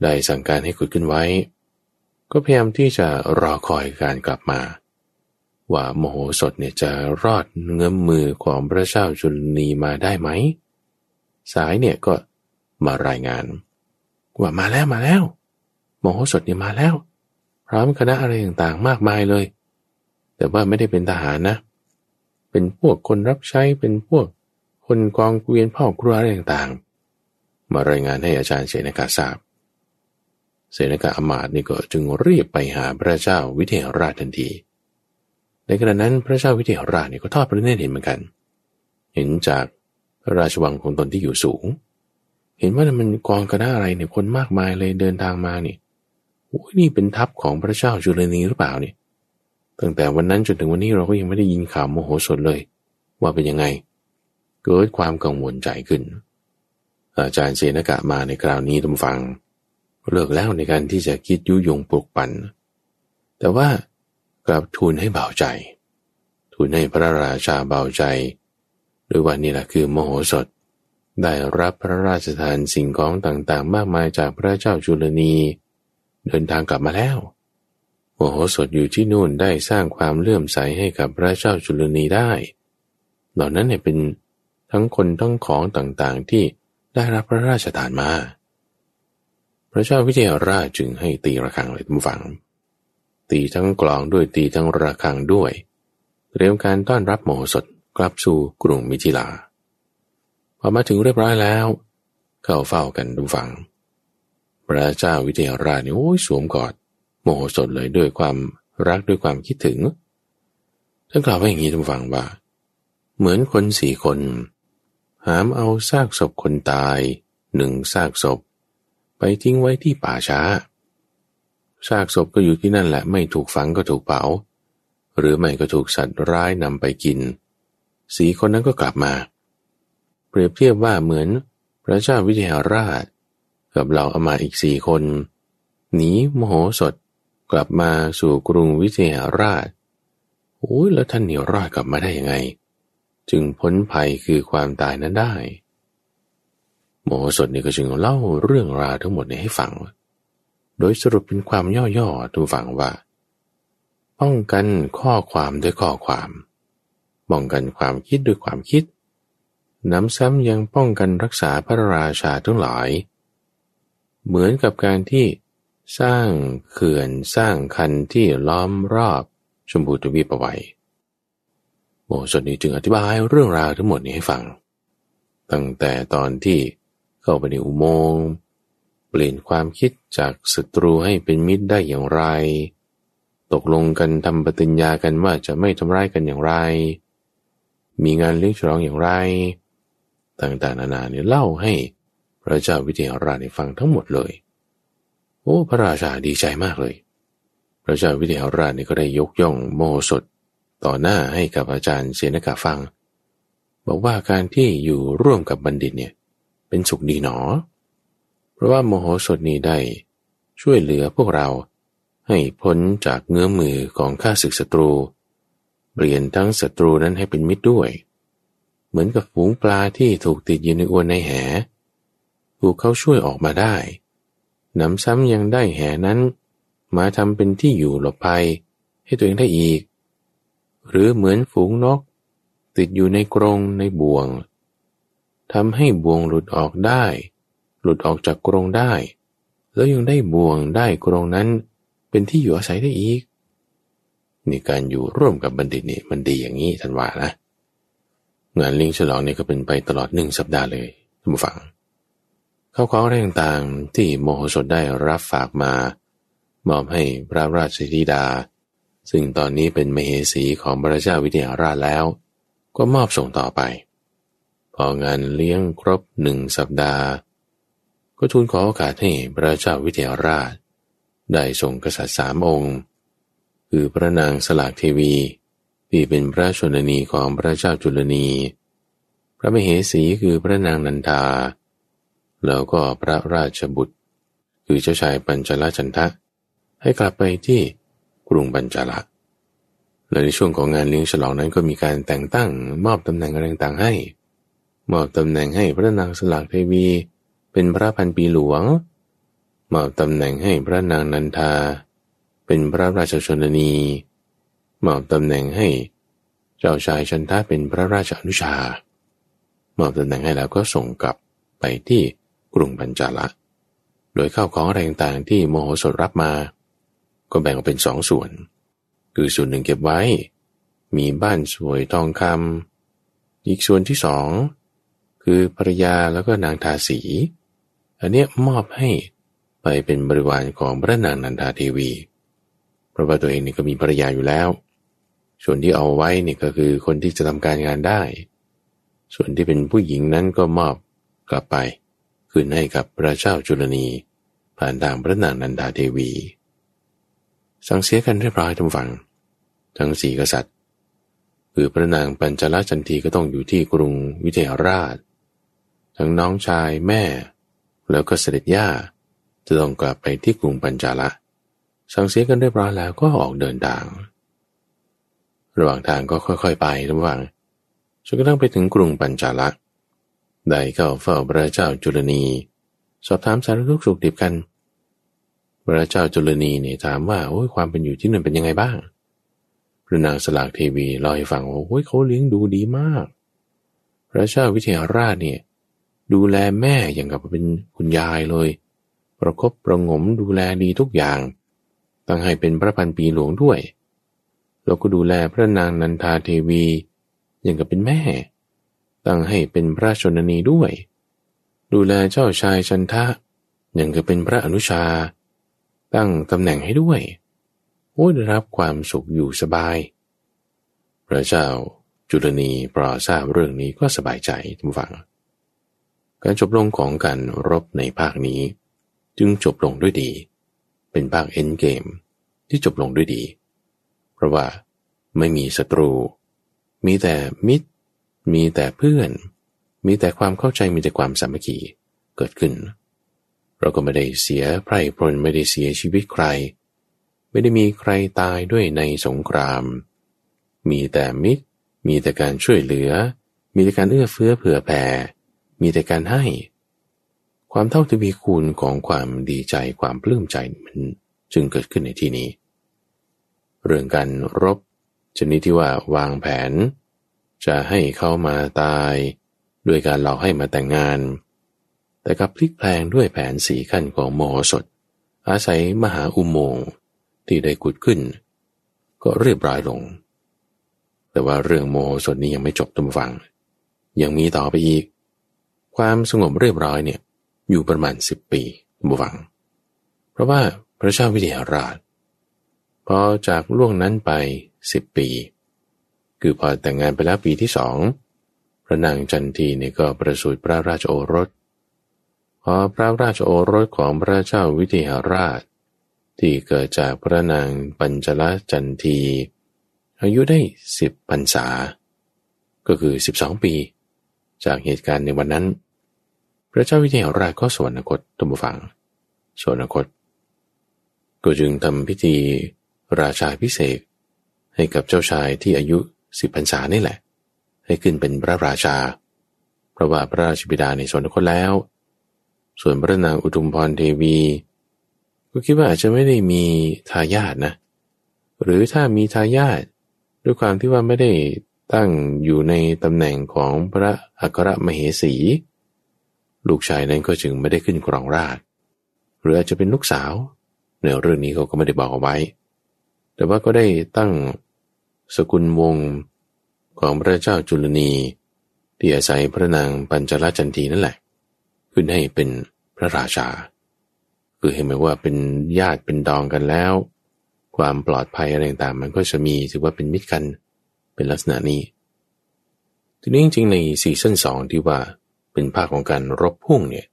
ได้สั่งการให้ขุดขึ้นไว้ ก็พยายามที่จะรอคอยการกลับมา ว่าโมโหสถเนี่ยจะรอดเงื้อมมือของพระเจ้าจุลนีมาได้ไหม สายเนี่ยก็มารายงาน ว่ามาแล้วมาแล้วโมโหสถเนี่ยมาแล้ว พร้อมคณะอะไรต่างๆมากมายเลย แต่ว่าไม่ได้เป็นทหารนะเป็นพวกคนรับใช้เป็นพวกคนกองเกวียนพ่อครัวอะไรต่างๆ มารายงานให้อาจารย์เสนกาทราบ เสนกาอมาตนี่ก็จึงรีบไปหาพระเจ้าวิเทหราชทันที ในขณะนั้นพระเจ้าวิเทหราชเนี่ยก็ทอดพระเนตรเห็นเหมือนกัน เห็นจากระราชวังของตนที่อยู่สูง เห็นว่ามันกองกระด้าอะไรเนี่ยคนมากมายเลยเดินทางมานี่โอ้ยนี่เป็นทัพของพระเจ้าจุลนีหรือเปล่าเนี่ย ตั้งแต่วันนั้นจนถึงวันนี้เราก็ยังไม่ได้ยินข่าวโมโหสดเลย ว่าเป็นยังไง เกิดความกังวลใจขึ้น อาจารย์เสนกะมาในคราวนี้ทุกฟัง เลิกแล้วในการที่จะคิดยุยงปลุกปั่นแต่ว่ากลับทูลให้เบาใจ ทูลให้พระราชาเบาใจด้วยว่านี่แหละคือโมโหสถได้รับพระราชทานสิ่งของต่างๆ มากมายจากพระเจ้าจุลนี เดินทางกลับมาแล้ว โมโหสถอยู่ที่นู่นได้สร้างความเลื่อมใสให้กับพระเจ้าจุลนีได้ เหล่านั้นเนี่ยเป็นทั้งคนทั้งของต่างๆที่ได้รับพระราชทานมา พระเจ้าวิเทหราชจึงให้ตีระฆังเลยทุกฝัง ตีทั้งกลองด้วยตีทั้งระฆังด้วยเตรียมการต้อนรับโมโหสถกลับสู่กรุงมิถิลาพอมาถึงเรียบร้อยแล้ว เข้าเฝ้ากันดูฟัง พระเจ้าวิเทหราชนี่โอ้ยสวมกอด โมโหสถเลยด้วยความรักด้วยความคิดถึงท่านกล่าวว่าอย่างนี้ทุกฟังว่า เหมือนคนสี่คน หามเอาซากศพคนตายหนึ่งซากศพ ไปทิ้งไว้ที่ป่าช้าซากศพก็อยู่ที่นั่นแหละไม่ถูกฝังก็ถูกเผาหรือไม่ก็ถูกสัตว์ร้ายนำไปกิน สีคนนั้นก็กลับมา เปรียบเทียบว่าเหมือนพระเจ้าวิเทหราช กับเราเอามาอีกสี่คนหนีโมโหสด กลับมาสู่กรุงวิเทหราชโอ้ยแล้วท่านเหนียวรอดกลับมาได้ยังไง จึงพ้นภัยคือความตายนั้นได้ โมโหสดนี่ก็จึงเล่าเรื่องราวทั้งหมดนี้ให้ฟัง โดยสรุปเป็นความย่อๆทุกฝังว่า ป้องกันข้อความด้วยข้อความป้องกันความคิดด้วยความคิด น้ำซ้ำยังป้องกันรักษาพระราชาทั้งหลาย เหมือนกับการที่ สร้างเขื่อนสร้างคันที่ล้อมรอบชมพูทวีปเอาไว้โมสดนี้จึงอธิบายเรื่องราวทั้งหมดนี้ให้ฟัง ตั้งแต่ตอนที่เข้าไปในอุโมงค์เปลี่ยนความคิดจากศัตรูให้เป็นมิตรได้อย่างไร ตกลงกันทำปฏิญญากันว่าจะไม่ทำร้ายกันอย่างไร มีงานเลี้ยงฉลองอย่างไร ต่างๆนานาเนี่ยเล่าให้พระเจ้าวิเทหราชฟังทั้งหมดเลย อ้พระราชาดีใจมากเลย พระเจ้าวิเทหราชนี่ก็ได้ยกย่องโมสดต่อหน้าให้กับอาจารย์เสนกาฟัง บอกว่าการที่อยู่ร่วมกับบัณฑิตเนี่ยเป็นสุขดีหนอ เพราะว่าโมโหสถนี้ได้ช่วยเหลือพวกเราให้พ้นจากเงื้อมือของข้าศึกศัตรู เปลี่ยนทั้งศัตรูนั้นให้เป็นมิตรด้วย เหมือนกับฝูงปลาที่ถูกติดอยู่ในอวนในแห ถูกเขาช่วยออกมาได้ นำซ้ำยังได้แหนั้น มาทำเป็นที่อยู่หลบภัย ให้ตัวเองได้อีก หรือเหมือนฝูงนก ติดอยู่ในกรงในบ่วงทำให้บ่วงหลุดออกได้ หลุดออกจากกรงได้ แล้วยังได้บ่วงได้กรงนั้น เป็นที่อยู่อาศัยได้อีกนี่การอยู่ร่วมกับบัณฑิตนี่มันดีอย่างนี้ท่านว่านะงานเลี้ยงฉลองนี่ก็เป็นไปตลอดหนึ่งสัปดาห์เลยท่านผู้ฟัง ข้าวของอะไรต่างๆที่โมโหสดได้รับฝากมามอบให้พระราชธิดา ซึ่งตอนนี้เป็นมเหสีของพระเจ้าวิเทหราชแล้ว ก็มอบส่งต่อไป พองานเลี้ยงครบหนึ่งสัปดาห์ ก็ทูลขอโอกาสให้พระเจ้าวิเทหราช ได้ส่งกษัตริย์สามองค์ คือพระนางสลากเทวีที่เป็นพระชนนีของพระเจ้าจุลนี พระมเหสีคือพระนางนันทา แล้วก็พระราชบุตร คือเจ้าชายปัญจลจันทะ ให้กลับไปที่กรุงปัญจละและในช่วงของงานเลี้ยงฉลองนั้นก็มีการแต่งตั้ง มอบตำแหน่งอะไรต่างๆให้ มอบตำแหน่งให้พระนางสลากเทวี เป็นพระพันปีหลวง มอบตำแหน่งให้พระนางนันทา เป็นพระราชชนนี มอบตำแหน่งให้ เจ้าชายชันทะเป็นพระราชอนุชา มอบตำแหน่งให้แล้วก็ส่งกลับไปที่ กรุงปัญจาละ โดยข้าวของอะไรต่างๆที่โมโหสถรับมา ก็แบ่งออกเป็นสองส่วน คือส่วนหนึ่งเก็บไว้ มีบ้านสวยทองคำอีกส่วนที่สองคือภรรยาแล้วก็นางทาสี อันเนี้ยมอบให้ไปเป็นบริวารของพระนางนันทาเทวี เพราะว่าตัวเองนี่ก็มีภรรยาอยู่แล้ว ส่วนที่เอาไว้นี่ก็คือคนที่จะทำการงานได้ ส่วนที่เป็นผู้หญิงนั้นก็มอบกลับไป คืนให้กับพระเจ้าจุลนี ผ่านทางพระนางนันทาเทวี สั่งเสียกันเรียบร้อยทุกฝังทั้งสี่กษัตริย์ คือพระนางปัญจลจันทีก็ต้องอยู่ที่กรุงวิเทหราช ทั้งน้องชายแม่ แล้วก็เสด็จย่าจะต้องกลับไปที่กรุงปัญจาละ สังเสียกันเรียบร้อยแล้วก็ออกเดินทาง ระหว่างทางก็ค่อยๆ ไประหว่งจนกระทั่งไปถึงกรุงปัญจาละ ได้เข้าเฝ้าพระเจ้าจุลนี สอบถามสารทุกสุขดิบกัน พระเจ้าจุลนีเนี่ยถามว่าโอ้ยความเป็นอยู่ที่นั่นเป็นยังไงบ้างพระนางสลากเทวีเล่าให้ฟังว่าโอ้ยเขาเลี้ยงดูดีมาก พระเจ้าวิเทหราชเนี่ยดูแลแม่อย่างกับเป็นคุณยายเลย ประครบประงมดูแลดีทุกอย่าง ตั้งให้เป็นพระพันปีหลวงด้วย แล้วก็ดูแลพระนางนันทาเทวี อย่างกับเป็นแม่ ตั้งให้เป็นพระชนนีด้วย ดูแลเจ้าชายชันทะอย่างกับเป็นพระอนุชา ตั้งตำแหน่งให้ด้วยโอ้ได้รับความสุขอยู่สบาย พระเจ้าจุลนีปรอทราบเรื่องนี้ก็สบายใจทุกฝัง การจบลงของการรบในภาคนี้ จึงจบลงด้วยดี เป็นภาคเอ็นเกมที่จบลงด้วยดี เพราะว่าไม่มีศัตรู มีแต่มิตร มีแต่เพื่อน มีแต่ความเข้าใจมีแต่ความสามัคคีเกิดขึ้น เราก็ไม่ได้เสียไพร่พลไม่ได้เสียชีวิตใคร ไม่ได้มีใครตายด้วยในสงคราม มีแต่มิตร มีแต่การช่วยเหลือ มีแต่การเอื้อเฟื้อเผื่อแผ่ มีแต่การให้ ความเท่าทวีคูณของความดีใจความปลื้มใจมันจึงเกิดขึ้นในที่นี้ เรื่องการรบชนิดที่ว่าวางแผน จะให้เขามาตายด้วยการหลอกให้มาแต่งงาน แต่กับพลิกแพลงด้วยแผนสีขั้นของโมโหสถ อาศัยมหาอุโมงค์ที่ได้กุดขึ้น ก็เรียบร้อยลง แต่ว่าเรื่องโมโหสดนี้ยังไม่จบทุกฝัง ยังมีต่อไปอีก ความสงบเรียบร้อยเนี่ยอยู่ประมาณสิบปีบุฟัง เพราะว่าพระเจ้าวิเทหราชพอจากล่วงนั้นไปสิบปี คือพอแต่งงานไปแล้วปีที่สองพระนางจันทีเนี่ยก็ประสูติพระราชโอรส พอพระราชโอรสของพระเจ้าวิเทหราช ที่เกิดจากพระนางปัญจลจันที อายุได้สิบพรรษา ก็คือสิบสองปี จากเหตุการณ์ในวันนั้น พระเจ้าวิเทหราชก็สวรรคตตุมฟังสวรรคต ก็จึงทำพิธีราชาพิเศษให้กับเจ้าชายที่อายุ สิบพรรษานี่แหละ ให้ขึ้นเป็นพระราชา เพราะว่าพระราชบิดาในสวรรคตแล้ว ส่วนพระนางอุทุมพรเทวี ก็คิดว่าอาจจะไม่ได้มีทายาทนะ หรือถ้ามีทายาทด้วยความที่ว่าไม่ได้ตั้งอยู่ในตำแหน่งของพระอัครมเหสี ลูกชายนั้นก็จึงไม่ได้ขึ้นกรองราชหรืออาจจะเป็นลูกสาวในเรื่องนี้เขาก็ไม่ได้บอกเอาไว้ แต่ว่าก็ได้ตั้ง สกุลวงศ์ของพระเจ้าจุลนีที่อาศัยพระนางปัญจลจันทีนั่นแหละ ขึ้นให้เป็นพระราชา คือเห็นไหมว่าเป็นญาติเป็นดองกันแล้ว ความปลอดภัยอะไรต่างมันก็จะมีถือว่าเป็นมิตรกันเป็นลักษณะนี้ ทีนี้จริงๆในซีซั่นสองที่ว่าเป็นภาคของการรบพุ่งเนี่ย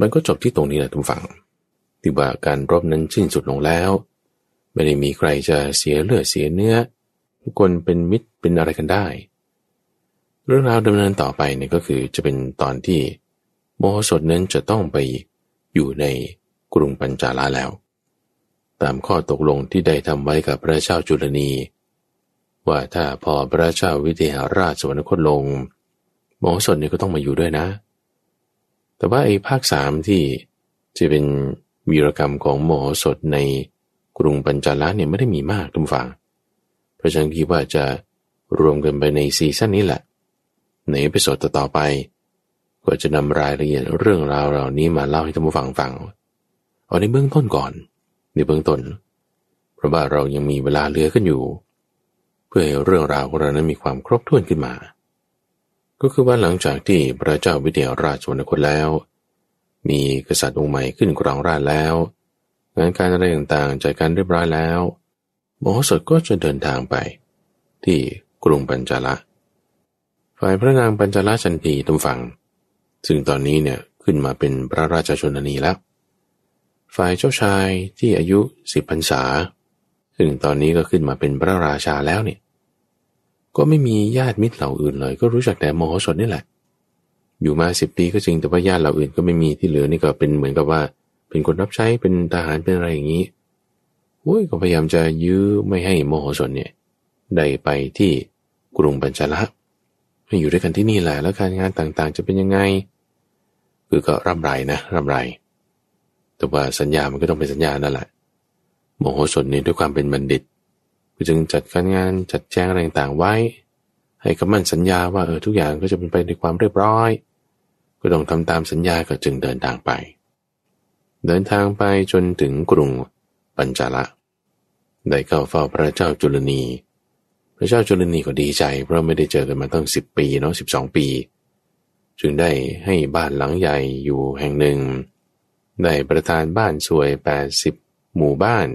มันก็จบที่ตรงนี้แหละทุกฝั่งที่ว่าการรบนั้นสิ้นสุดลงแล้ว ไม่ได้มีใครจะเสียเลือดเสียเนื้อ ทุกคนเป็นมิตรเป็นอะไรกันได้ เรื่องราวดำเนินต่อไปเนี่ยก็คือจะเป็นตอนที่โมโหสถนั้นจะต้องไปอยู่ในกรุงปัญจาลาแล้ว ตามข้อตกลงที่ได้ทำไว้กับพระเจ้าจุลนี ว่าถ้าพอพระเจ้าวิเทหราชสวรรคตลงโมโหสถนี่ก็ต้องมาอยู่ด้วยนะ แต่ว่าไอ้ภาคสามที่จะเป็นวีรกรรมของโมโหสถในกรุงปัญจาลาเนี่ยไม่ได้มีมากทุกฝั่ง เพราะฉะนั้นคิดว่าจะรวมกันไปในซีซั่นนี้แหละ ใน episode ต่อไป ก็จะนำรายละเอียดเรื่องราวเหล่านี้มาเล่าให้ท่านผู้ฟังฟัง เอาในเบื้องต้นก่อน ในเบื้องต้น เพราะว่าเรายังมีเวลาเหลือกันอยู่ เพื่อให้เรื่องราวของเรานั้นมีความครบถ้วนขึ้นมา ก็คือว่าหลังจากที่พระเจ้าวิเทหราชสวรรคตแล้ว มีกษัตริย์องค์ใหม่ขึ้นครองราชย์แล้วงานการอะไรต่างๆจัดการเรียบร้อยแล้ว มโหสถก็จะเดินทางไป ที่กรุงปัญจาละฝ่ายพระนางปัญจาละชันทีตุฝังซึ่งตอนนี้เนี่ยขึ้นมาเป็นพระราชชนนีแล้ว ฝ่ายเจ้าชายที่อายุสิบพรรษา ซึ่งตอนนี้ก็ขึ้นมาเป็นพระราชาแล้วเนี่ย ก็ไม่มีญาติมิตรเหล่าอื่นเลย ก็รู้จักแต่โมโหสถนี่แหละ อยู่มาสิบปีก็จริงแต่ว่าญาติเหล่าอื่นก็ไม่มีที่เหลือนี่ก็เป็นเหมือนกับว่า เป็นคนรับใช้เป็นทหารเป็นอะไรอย่างนี้ โอ้ยก็พยายามจะยื้อไม่ให้โมโหสถเนี่ยได้ไปที่กรุงปัญจละให้อยู่ด้วยกันที่นี่แหละแล้วการงานต่างๆ จะเป็นยังไง คือก็ร่ำไรนะร่ำไร แต่ว่าสัญญามันก็ต้องเป็นสัญญานั่นแหละโมโหสถนี่ยด้วยความเป็นบัณฑิตก็จึงจัดการงานจัดแจงอะไรต่างๆไว้ ให้คำมั่นสัญญาว่าเออทุกอย่างก็จะเป็นไปในความเรียบร้อย ก็ต้องทำตามสัญญาก็จึงเดินทางไป เดินทางไปจนถึงกรุง ปัญจละ ได้เข้าเฝ้าพระเจ้าจุลนี พระเจ้าจุลนีก็ดีใจ เพราะไม่ได้เจอกันมาตั้งสิบปีเนาะสิบสองปี จึงได้ให้บ้านหลังใหญ่อยู่แห่งหนึ่ง ได้ประทานบ้านสวย80หมู่บ้าน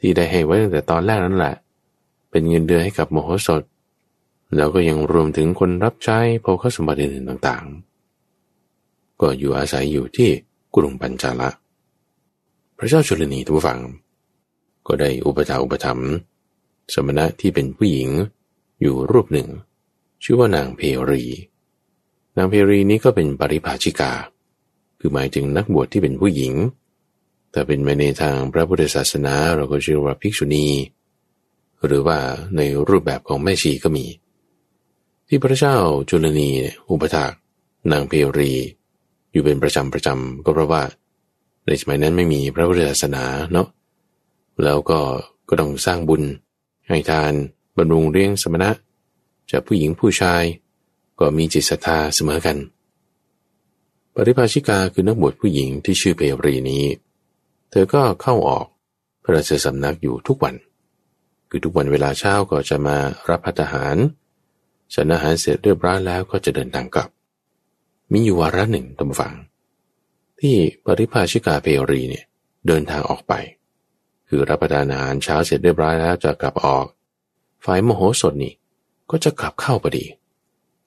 ที่ได้ให้ไว้ตั้งแต่ตอนแรกนั่นแหละ เป็นเงินเดือนให้กับมโหสถ แล้วก็ยังรวมถึงคนรับใช้โภคสมบัติอื่นต่างๆ ก็อยู่อาศัยอยู่ที่กรุงปัญจาละพระเจ้าชลนีทุกฝัง ก็ได้อุปถาอุปถัมภ์สมณะที่เป็นผู้หญิงอยู่รูปหนึ่ง ชื่อว่านางเพรี นางเพรีนี้ก็เป็นปริภาชิกา คือหมายถึงนักบวชที่เป็นผู้หญิง แต่เป็นไปในทางพระพุทธศาสนาเราก็ชื่อว่าภิกษุณี หรือว่าในรูปแบบของแม่ชีก็มี ที่พระเจ้าจุลนีอุปถากนางเพรี อยู่เป็นประจำประจำก็เพราะว่าในสมัยนั้นไม่มีพระพุทธศาสนาเนาะ แล้วก็ก็ต้องสร้างบุญ ให้ทานบำรุงเลี้ยงสมณะจากผู้หญิงผู้ชาย ก็มีจิตศรัทธาเสมอกัน ปริภาชิกาคือนักบวชผู้หญิงที่ชื่อเพรีนี้ เธอก็เข้าออกพระราชสำนักอยู่ทุกวัน คือทุกวันเวลาเช้าก็จะมารับพัฒหารฉันอาหารเสร็จเรียบร้อยแล้วก็จะเดินทางกลับ มีอยู่วาระหนึ่งตำฝัง ที่ปริภาชิกาเพรีเนี่ยเดินทางออกไป คือรับประทานอาหารเช้าเสร็จเรียบร้อยแล้วจะกลับออก ฝ่ายโมโหสดนี่ก็จะกลับเข้าพอดี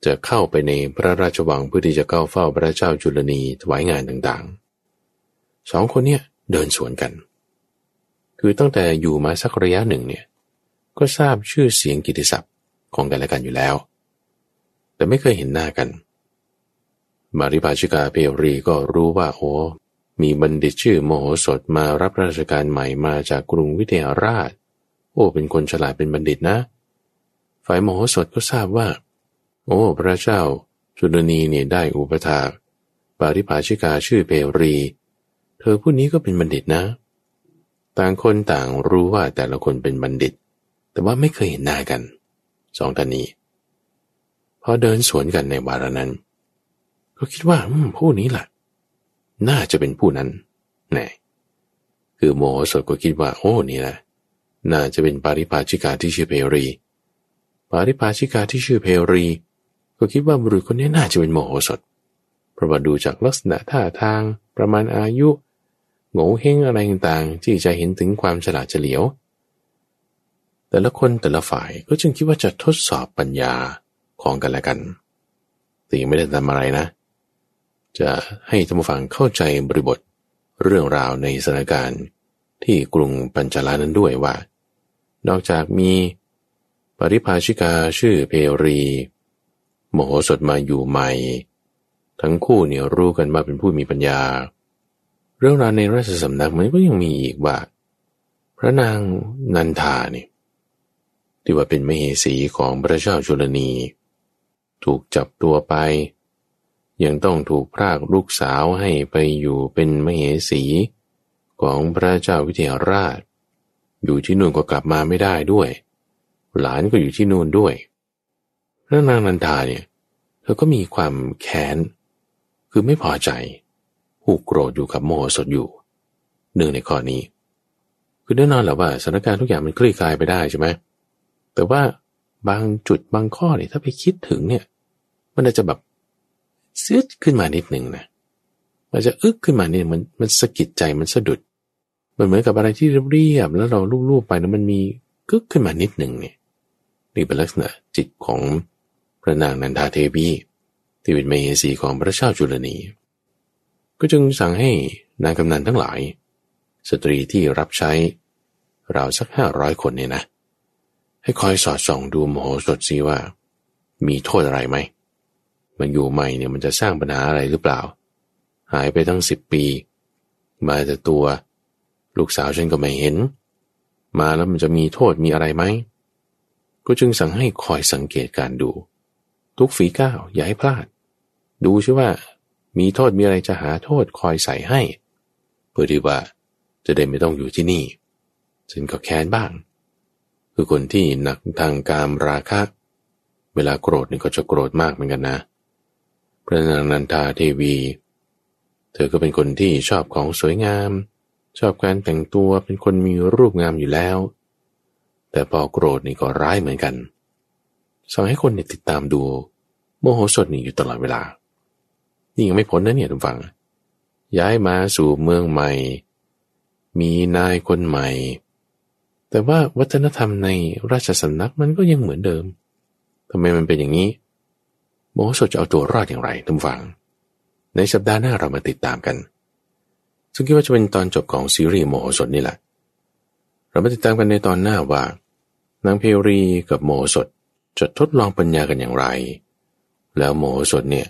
จะเข้าไปในพระราชวังเพื่อที่จะเข้าเฝ้าพระเจ้าจุลนีถวายงานต่างๆ สองคนเนี่ยเดินสวนกัน คือตั้งแต่อยู่มาสักระยะหนึ่งเนี่ยก็ทราบชื่อเสียงกิติศัพท์ของกันและกันอยู่แล้ว แต่ไม่เคยเห็นหน้ากัน มาริภาชิกาเพรีก็รู้ว่าโอ้ มีบัณฑิตชื่อโมโหสถมารับราชการใหม่มาจากกรุงวิเทหราช โอ้เป็นคนฉลาดเป็นบัณฑิตนะ ฝ่ายโมโหสถก็ทราบว่า โอ้ พระเจ้าจุลนีเนี่ยได้อุปถาปาริภาชิกาชื่อเปรี เธอผู้นี้ก็เป็นบัณฑิตนะ ต่างคนต่างรู้ว่าแต่ละคนเป็นบัณฑิต แต่ว่าไม่เคยเห็นหน้ากัน สองท่านนี้พอเดินสวนกันในวาระนั้น ก็คิดว่าผู้นี้แหละ น่าจะเป็นผู้นั้นแน่คือโมโหสดก็คิดว่า โอ้นี่แหละน่าจะเป็นปาริภาชิกาที่ชื่อเพรี ปาริภาชิกาที่ชื่อเพรี ก็คิดว่าบุรุษคนนี้น่าจะเป็นโมโหสถเพราะว่าดูจากลักษณะท่าทางประมาณอายุโง่เฮงอะไรต่างๆ ที่จะเห็นถึงความฉลาดเฉลียว แต่ละคนแต่ละฝ่ายก็จึงคิดว่าจะทดสอบปัญญาของกันและกันแต่ยังไม่ได้ทำอะไรนะ จะให้ท่านผู้ฟังเข้าใจบริบทเรื่องราวในสถานการณ์ที่กรุงปัญจาลานั้นด้วยว่า นอกจากมีปริภาชิกาชื่อเพรี โมโหสดมาอยู่ใหม่ ทั้งคู่เนี่ยรู้กันว่าเป็นผู้มีปัญญา เรื่องราวในราชสำนักมันก็ยังมีอีกว่า พระนางนันทาเนี่ยที่ว่าเป็นมเหสีของพระเจ้าจุลนี ถูกจับตัวไป ยังต้องถูกพรากลูกสาวให้ไปอยู่เป็นมเหสีของพระเจ้าวิเทหราช อยู่ที่นู่นก็กลับมาไม่ได้ด้วย หลานก็อยู่ที่นู่นด้วยพระนางนันทาเนี่ยเธอก็มีความแค้น คือไม่พอใจผูกโกรธอยู่กับโมโหสดอยู่หนึ่งในข้อนี้ คือแน่นอนแหละว่าสถานการณ์ทุกอย่างมันคลี่คลายไปได้ใช่ไหมแต่ว่าบางจุดบางข้อเนี่ยถ้าไปคิดถึงเนี่ย มันอาจจะแบบ เสียขึ้นมานิดหนึ่งนะมันจะอึกขึ้นมาเนี่ยมันมันสะกิดใจมันสะดุด มันเหมือนกับอะไรที่เรียบแล้วเราลูบๆไปแล้วมันมีกึกขึ้นมานิดหนึ่งเนี่ยนี่เป็นลักษณะจิตของพระนางนันทาเทวีที่เป็นเมเหสีของพระเจ้าจุลนี ก็จึงสั่งให้นางกำนันทั้งหลาย สตรีที่รับใช้เราสักห้าร้อยคนเนี่ยนะ ให้คอยสอดส่องดูโมโหสดซีว่า มีโทษอะไรไหม มันอยู่ใหม่เนี่ยมันจะสร้างปัญหาอะไรหรือเปล่า หายไปตั้งสิบปี มาแต่ตัว ลูกสาวฉันก็ไม่เห็น มาแล้วมันจะมีโทษมีอะไรไหม ก็จึงสั่งให้คอยสังเกตการดู ทุกฝีก้าวอย่าให้พลาด ดูใช่ว่า มีโทษมีอะไรจะหาโทษคอยใส่ให้ เพื่อที่ว่าจะได้ไม่ต้องอยู่ที่นี่ฉันก็แค้นบ้าง คือคนที่หนักทางการราคะ เวลาโกรธนี่ก็จะโกรธมากเหมือนกันนะ พระนางนันทาเทวี เธอก็เป็นคนที่ชอบของสวยงาม ชอบการแต่งตัวเป็นคนมีรูปงามอยู่แล้ว แต่พอโกรธนี่ก็ร้ายเหมือนกันสั่งให้คนเนี่ยติดตามดู โมโหสดนี่อยู่ตลอดเวลา นี่ยังไม่พ้นนะเนี่ยทุกฝัง ย้ายมาสู่เมืองใหม่ มีนายคนใหม่ แต่ว่าวัฒนธรรมในราชสำนักมันก็ยังเหมือนเดิมทำไมมันเป็นอย่างนี้ โหสดจะเอาตัวรอดอย่างไรทุกฝัง ในสัปดาห์หน้าเรามาติดตามกัน ซึ่งคิดว่าจะเป็นตอนจบของซีรีส์โมโหสดนี่แหละ เรามาติดตามกันในตอนหน้าว่านางเพรีกับโมโหสดจะทดลองปัญญากันอย่างไร แล้วโมโหสดเนี่ย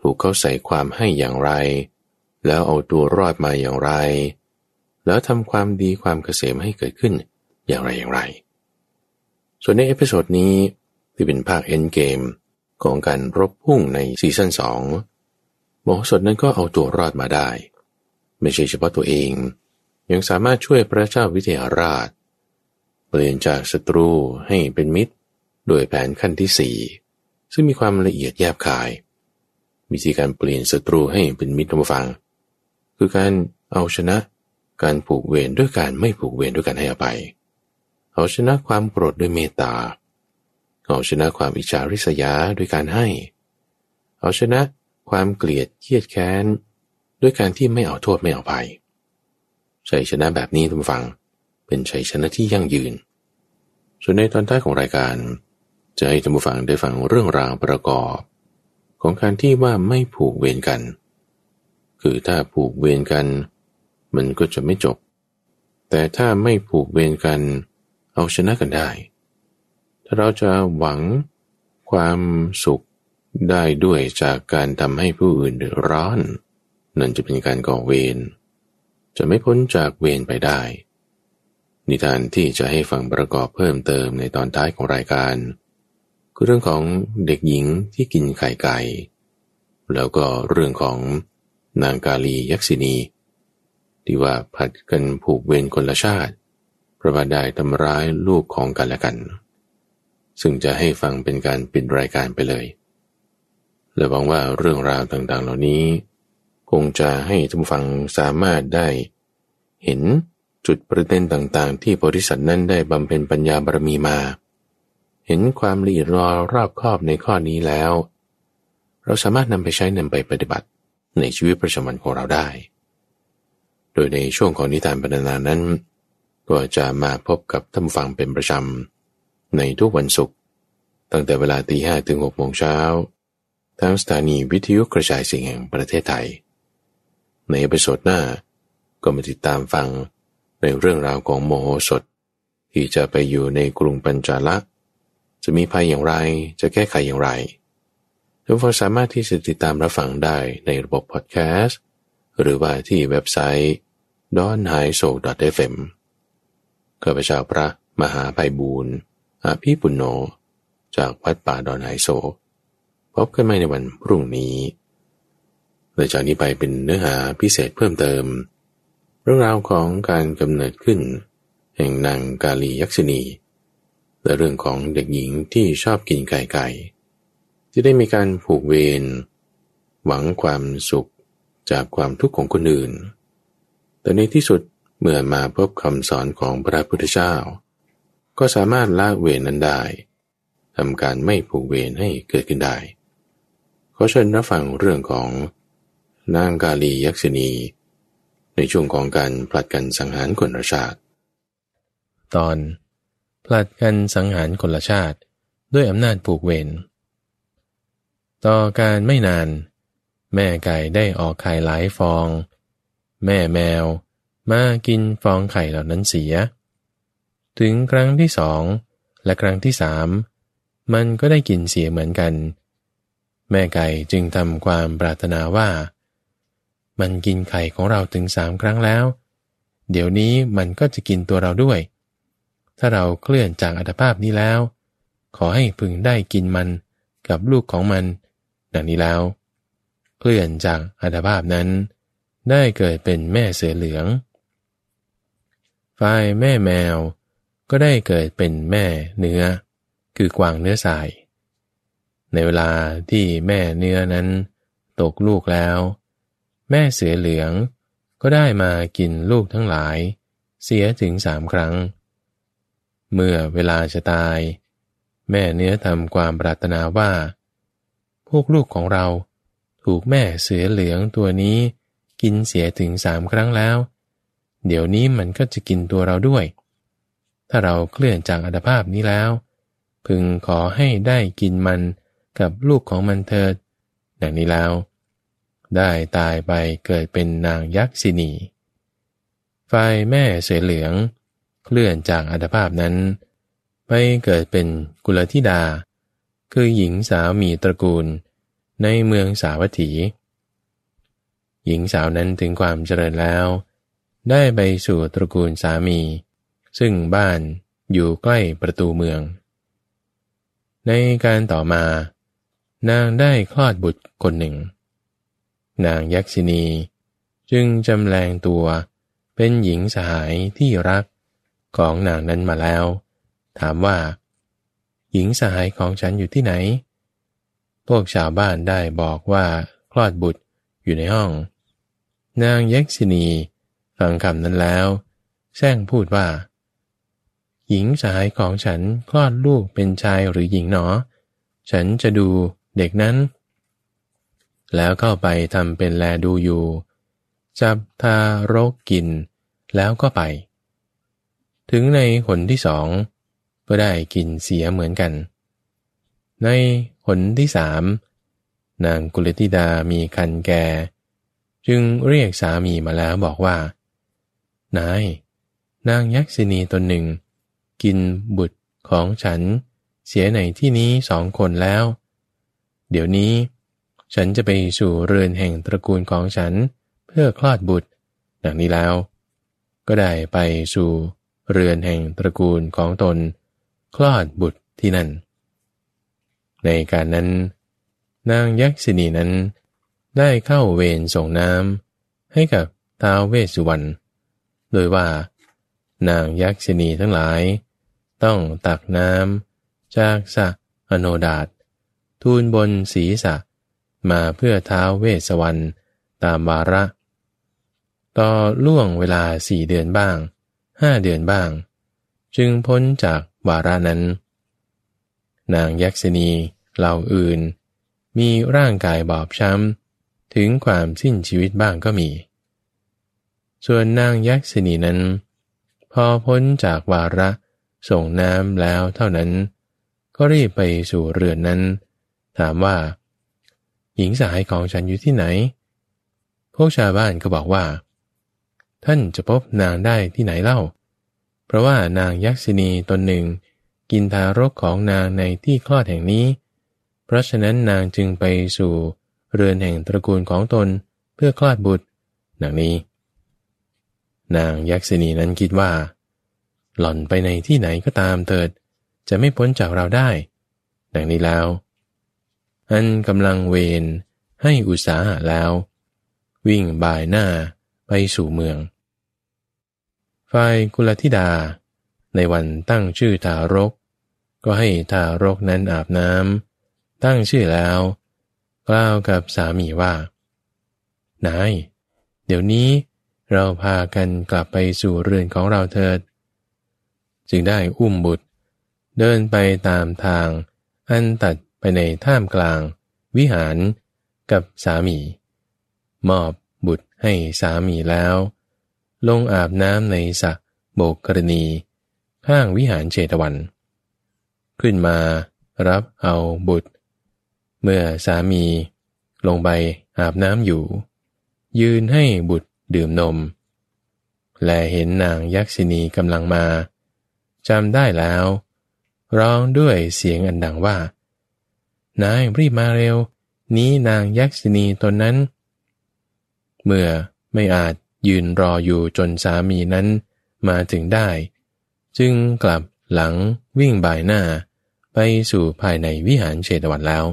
ถูกเขาใส่ความให้อย่างไร แล้วเอาตัวรอดมาอย่างไร แล้วทำความดีความเกษมให้เกิดขึ้นอย่างไรอย่างไร ส่วนใน episode นี้ที่เป็นภาค endgame ของการรบพุ่งใน season สองมโหสถนั้นก็เอาตัวรอดมาได้ ไม่ใช่เฉพาะตัวเอง ยังสามารถช่วยพระเจ้าวิเทหราช เปลี่ยนจากศัตรูให้เป็นมิตร โดยแผนขั้นที่สี่ซึ่งมีความละเอียดแยบคาย วิธีการเปลี่ยนศัตรูให้เป็นมิตรมาฟัง คือการเอาชนะการผูกเวรด้วยการไม่ผูกเวรด้วยการให้อภัย เอาชนะความโกรธด้วยเมตตา เอาชนะความอิจฉาริษยาด้วยการให้ เอาชนะความเกลียดเคียดแค้นด้วยการที่ไม่เอาโทษไม่เอาภัยชัยชนะแบบนี้ทุกฟัง เป็นชัยชนะที่ยั่งยืน ส่วนในตอนท้ายของรายการ จะให้ท่านผู้ฟังได้ฟังเรื่องราวประกอบ ของการที่ว่าไม่ผูกเวรกัน คือถ้าผูกเวรกัน มันก็จะไม่จบ แต่ถ้าไม่ผูกเวรกัน เอาชนะกันได้ ถ้าเราจะหวังความสุขได้ด้วยจากการทำให้ผู้อื่นเดือดร้อน นั่นจะเป็นการก่อเวรจะไม่พ้นจากเวรไปได้ นิทานที่จะให้ฟังประกอบเพิ่มเติมในตอนท้ายของรายการ คือเรื่องของเด็กหญิงที่กินไข่ไก่ แล้วก็เรื่องของนางกาลียักษินีที่ว่าผัดกันผูกเวรคนละชาติประบาได้ทำร้ายลูกของกันและกัน ซึ่งจะให้ฟังเป็นการปิดรายการไปเลย และหวังว่าเรื่องราวต่างๆ เหล่านี้ คงจะให้ทุกฟังสามารถได้ เห็นจุดประเด็นต่างๆ ที่บริษัทนั้นได้บำเพ็ญปัญญาบารมีมา เห็นความละเอียดรอรอบคอบในข้อนี้แล้ว เราสามารถนำไปใช้นำไปปฏิบัติในชีวิตประจำวันของเราได้ โดยในช่วงของนิทานบรรณานั้น ก็จะมาพบกับท่านฟังเป็นประจำ ในทุกวันศุกร์ตั้งแต่เวลาตีห้ถึงหกโมงเช้าทางสถานีวิทยุกระจายเสียงแห่งประเทศไทย ใน episode หน้าก็มาติดตามฟังในเรื่องราวของมโหสถ ที่จะไปอยู่ในกรุงปัญจาละจะมีภัยอย่างไรจะแก้ไขอย่างไรทุกคนสามารถที่จะติดตามรับฟังได้ในระบบพอดแคสต์หรือว่าที่เว็บไซต์ d o n h a i s o f m ข้าพเจ้าพระมหาไพบูรณ์ อาภีปุณโญจากวัดป่าดอนไฮโซ พบกันใหม่ในวันพรุ่งนี้และจากนี้ไปเป็นเนื้อหาพิเศษเพิ่มเติม เรื่องราวของการกำเนิดขึ้น แห่งนางกาลียักษินีและเรื่องของเด็กหญิงที่ชอบกินไก่ไก่ที่ได้มีการผูกเวรหวังความสุขจากความทุกข์ของคนอื่น แต่ในที่สุดเมื่อมาพบคำสอนของพระพุทธเจ้า ก็สามารถละเวรนั้นได้ทำการไม่ผูกเวรให้เกิดขึ้นได้ ขอเชิญรับฟังเรื่องของนางกาลียักษินีในช่วงของการผลัดกันสังหารคนละชาติ ตอนผลัดกันสังหารคนละชาติ ด้วยอำนาจผูกเวรต่อการไม่นาน แม่ไก่ได้ออกไข่หลายฟอง แม่แมวมากินฟองไข่เหล่านั้นเสีย ถึงครั้งที่สองและครั้งที่สามมันก็ได้กินเสียเหมือนกัน แม่ไก่จึงทำความปรารถนาว่า มันกินไข่ของเราถึงสามครั้งแล้ว เดี๋ยวนี้มันก็จะกินตัวเราด้วย ถ้าเราเคลื่อนจากอัตภาพนี้แล้ว ขอให้พึงได้กินมันกับลูกของมัน ดังนี้แล้ว เคลื่อนจากอัตภาพนั้น ได้เกิดเป็นแม่เสือเหลืองฝ่ายแม่แมว ก็ได้เกิดเป็นแม่เนื้อ คือกวางเนื้อสาย ในเวลาที่แม่เนื้อนั้น ตกลูกแล้ว แม่เสือเหลืองก็ได้มากินลูกทั้งหลาย เสียถึงสามครั้ง เมื่อเวลาจะตาย แม่เนื้อทำความปรารถนาว่า พวกลูกของเราถูกแม่เสือเหลืองตัวนี้กินเสียถึงสามครั้งแล้ว เดี๋ยวนี้มันก็จะกินตัวเราด้วย ถ้าเราเคลื่อนจากอัตภาพนี้แล้ว พึงขอให้ได้กินมันกับลูกของมันเถิดดังนี้แล้ว ได้ตายไปเกิดเป็นนางยักษินีฝ่ายแม่เสือเหลือง เคลื่อนจากอัตภาพนั้น ไปเกิดเป็นกุลธิดา คือหญิงสาวมีตระกูล ในเมืองสาวัตถี หญิงสาวนั้นถึงความเจริญแล้ว ได้ไปสู่ตระกูลสามี ซึ่งบ้านอยู่ใกล้ประตูเมือง ในการต่อมา นางได้คลอดบุตรคนหนึ่ง นางยักษินีจึงจำแรงตัวเป็นหญิงสหายที่รักของนางนั้นมาแล้ว ถามว่า หญิงสหายของฉันอยู่ที่ไหน พวกชาวบ้านได้บอกว่าคลอดบุตรอยู่ในห้อง นางยักษินีฟังคำนั้นแล้วแซงพูดว่า หญิงสายของฉันคลอดลูกเป็นชายหรือหญิงหนอ ฉันจะดูเด็กนั้น แล้วเข้าไปทำเป็นแลดูอยู่ จับทารกกิน แล้วก็ไป ถึงในหนที่สอง ก็ได้กินเสียเหมือนกัน ในหนที่สามนางกุลธิดามีคันแก่ จึงเรียกสามีมาแล้วบอกว่า นาย นางยักษินีตนหนึ่ง กินบุตรของฉัน เสียในที่นี้สองคนแล้ว เดี๋ยวนี้ ฉันจะไปสู่เรือนแห่งตระกูลของฉันเพื่อคลอดบุตร ดังนี้แล้ว ก็ได้ไปสู่เรือนแห่งตระกูลของตน คลอดบุตรที่นั่น ในการนั้น นางยักษินีนั้น ได้เข้าเวรส่งน้ำให้กับท้าวเวสสุวรรณโดยว่า นางยักษินีทั้งหลาย ต้องตักน้ำจากสะอโนดาตทูลบนศีรษะ มาเพื่อเท้าเวสวรรณตามวาระ ต่อล่วงเวลาสี่เดือนบ้างห้าเดือนบ้าง จึงพ้นจากวาระนั้น นางยักษินีเหล่าอื่น มีร่างกายบอบช้ำ ถึงความสิ้นชีวิตบ้างก็มี ส่วนนางยักษินีนั้น พอพ้นจากวาระ ส่งน้ำแล้วเท่านั้น ก็รีบไปสู่เรือนนั้น ถามว่า หญิงสายของฉันอยู่ที่ไหน พวกชาวบ้านก็บอกว่า ท่านจะพบนางได้ที่ไหนเล่า เพราะว่านางยักษินีตนหนึ่ง กินทารกของนางในที่คลอดแห่งนี้ เพราะฉะนั้นนางจึงไปสู่เรือนแห่งตระกูลของตนเพื่อคลอดบุตรดังนี้ นางยักษินีนั้นคิดว่า หล่อนไปในที่ไหนก็ตามเถิด จะไม่พ้นจากเราได้ ดังนี้แล้ว อันกำลังเวนให้อุตสาหะแล้ว วิ่งบ่ายหน้าไปสู่เมืองฝ่ายกุลธิดา ในวันตั้งชื่อทารก ก็ให้ทารกนั้นอาบน้ำตั้งชื่อแล้ว กล่าวกับสามีว่า นาย เดี๋ยวนี้เราพากันกลับไปสู่เรือนของเราเถิด จึงได้อุ้มบุตร เดินไปตามทาง อันตัดไปในท่ามกลาง วิหารกับสามี มอบบุตรให้สามีแล้ว ลงอาบน้ำในสระโบกกรณี ข้างวิหารเจตวัน ขึ้นมารับเอาบุตร เมื่อสามีลงไปอาบน้ำอยู่ ยืนให้บุตรดื่มนม และเห็นนางยักษินีกำลังมา จำได้แล้ว ร้องด้วยเสียงอันดังว่า นายรีบมาเร็ว นี้นางยักษินีตนนั้น เมื่อไม่อาจยืนรออยู่จนสามีนั้นมาถึงได้ จึงกลับหลังวิ่งบ่ายหน้า ไปสู่ภายในวิหารเชตวันแล้ว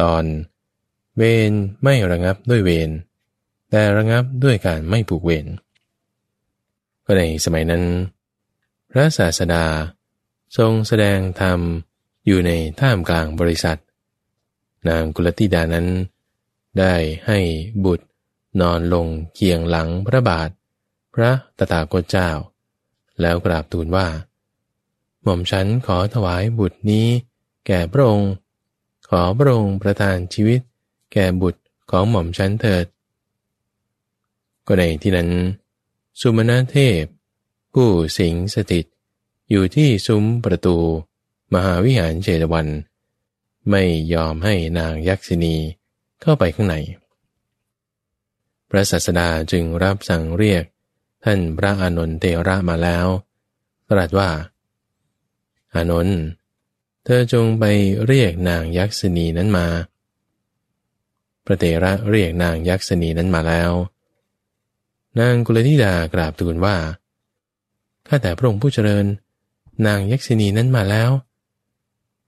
ตอนเวรไม่ระงับด้วยเวรแต่ระงับด้วยการไม่ผูกเวรก็ในสมัยนั้น พระศาสดา ทรงแสดงธรรมอยู่ในท่ามกลางบริษัท นางกุลติดานั้น ได้ให้บุตรนอนลงเคียงหลังพระบาท พระตถาคตเจ้า แล้วกราบทูลว่า หม่อมฉันขอถวายบุตรนี้ แก่พระองค์ ขอพระองค์ประทานชีวิต แก่บุตรของหม่อมฉันเถิด ก็ในที่นั้น สุมาณเทพ ผู้สิงสถิต อยู่ที่ซุ้มประตู มหาวิหารเจตวัน ไม่ยอมให้นางยักษินีเข้าไปข้างใน พระศาสดาจึงรับสั่งเรียก ท่านพระอานนท์เตระมาแล้ว ตรัสว่า อานนท์เธอจงไปเรียกนางยักษินีนั้นมา พระเตระเรียกนางยักษินีนั้นมาแล้ว นางกุลธิดากราบทูลว่า ข้าแต่พระองค์ผู้เจริญ นางยักษินีนั้นมาแล้ว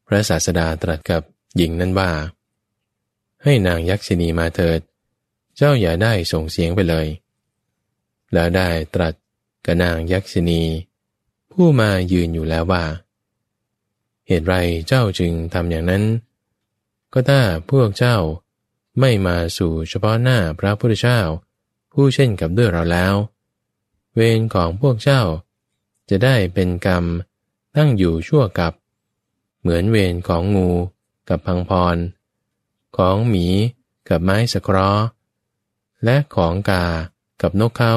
พระศาสดาตรัสกับหญิงนั้นว่า ให้นางยักษินีมาเถิด เจ้าอย่าได้ส่งเสียงไปเลย แล้วได้ตรัสกับนางยักษินี ผู้มายืนอยู่แล้วว่า เหตุไรเจ้าจึงทำอย่างนั้น ก็ถ้าพวกเจ้าไม่มาสู่เฉพาะหน้าพระพุทธเจ้า ผู้เช่นกับด้วยเราแล้ว เวรของพวกเจ้า จะได้เป็นกรรมตั้งอยู่ชั่วกับ เหมือนเวรของงูกับพังพร ของหมีกับไม้สคราะห์และของกากับนกเขา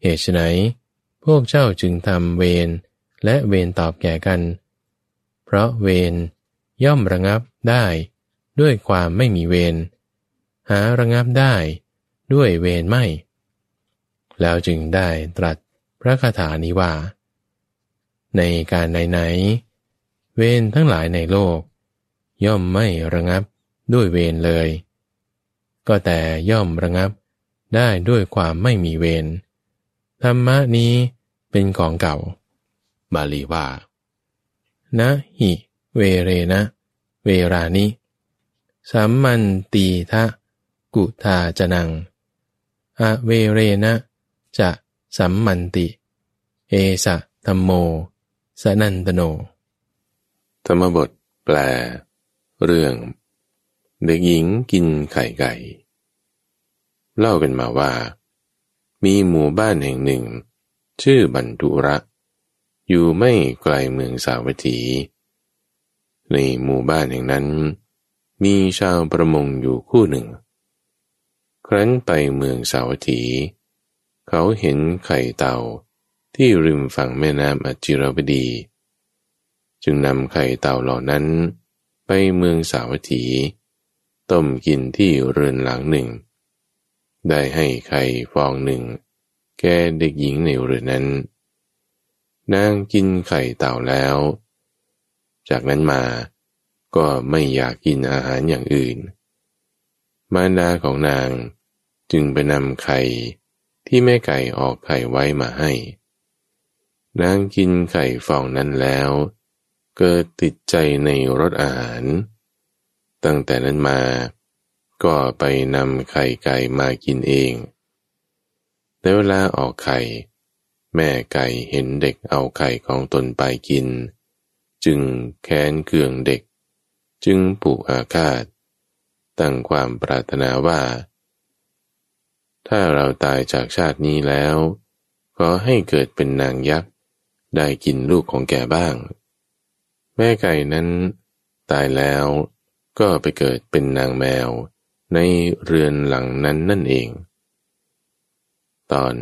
เหตุไฉนพวกเจ้าจึงทำเวรและเวรตอบแก่กัน เพราะเวรย่อมระงับได้ด้วยความไม่มีเวรหาระงับได้ด้วยเวรไม่ แล้วจึงได้ตรัส พระคาถานี้ว่า ในการไหนๆเวรทั้งหลายในโลก ย่อมไม่ระงับด้วยเวรเลย ก็แต่ย่อมระงับได้ด้วยความไม่มีเวรธรรมะนี้เป็นของเก่า บาลีว่า นะหิเวเรนะ เวรานิสัมมันตีทะ กุทาจนัง อเวเรนะ จะ สัมมันติ เอสะธรรมโม สนันตโน ธรรมบทแปล เรื่อง เด็กหญิงกินไข่ไก่ เล่ากันมาว่า มีหมู่บ้านแห่งหนึ่ง ชื่อบันทุระ อยู่ไม่ไกลเมืองสาวัตถี ในหมู่บ้านแห่งนั้น มีชาวประมงอยู่คู่หนึ่ง ครั้นไปเมืองสาวัตถี เขาเห็นไข่เต่าที่ริมฝั่งแม่น้ำอจิรบดี จึงนำไข่เต่าเหล่านั้น ไปเมืองสาวัตถี ต้มกินที่เรือนหลังหนึ่ง ได้ให้ไข่ฟองหนึ่ง แก่เด็กหญิงในเรือนนั้น นางกินไข่เต่าแล้ว จากนั้นมาก็ไม่อยากกินอาหารอย่างอื่น มารดาของนางจึงไปนำไข่ ที่แม่ไก่ออกไข่ไว้มาให้ นางกินไข่ฟองนั้นแล้ว เกิดติดใจในรสอาหาร ตั้งแต่นั้นมา ก็ไปนำไข่ไก่มากินเองในเวลาออกไข่ แม่ไก่เห็นเด็กเอาไข่ของตนไปกิน จึงแค้นเคืองเด็ก จึงผูกอาฆาต ตั้งความปรารถนาว่า ถ้าเราตายจากชาตินี้แล้ว ก็ให้เกิดเป็นนางยักษ์ ได้กินลูกของแกบ้าง แม่ไก่นั้น ตายแล้วก็ไปเกิดเป็นนางแมว ในเรือนหลังนั้นนั่นเอง ตอน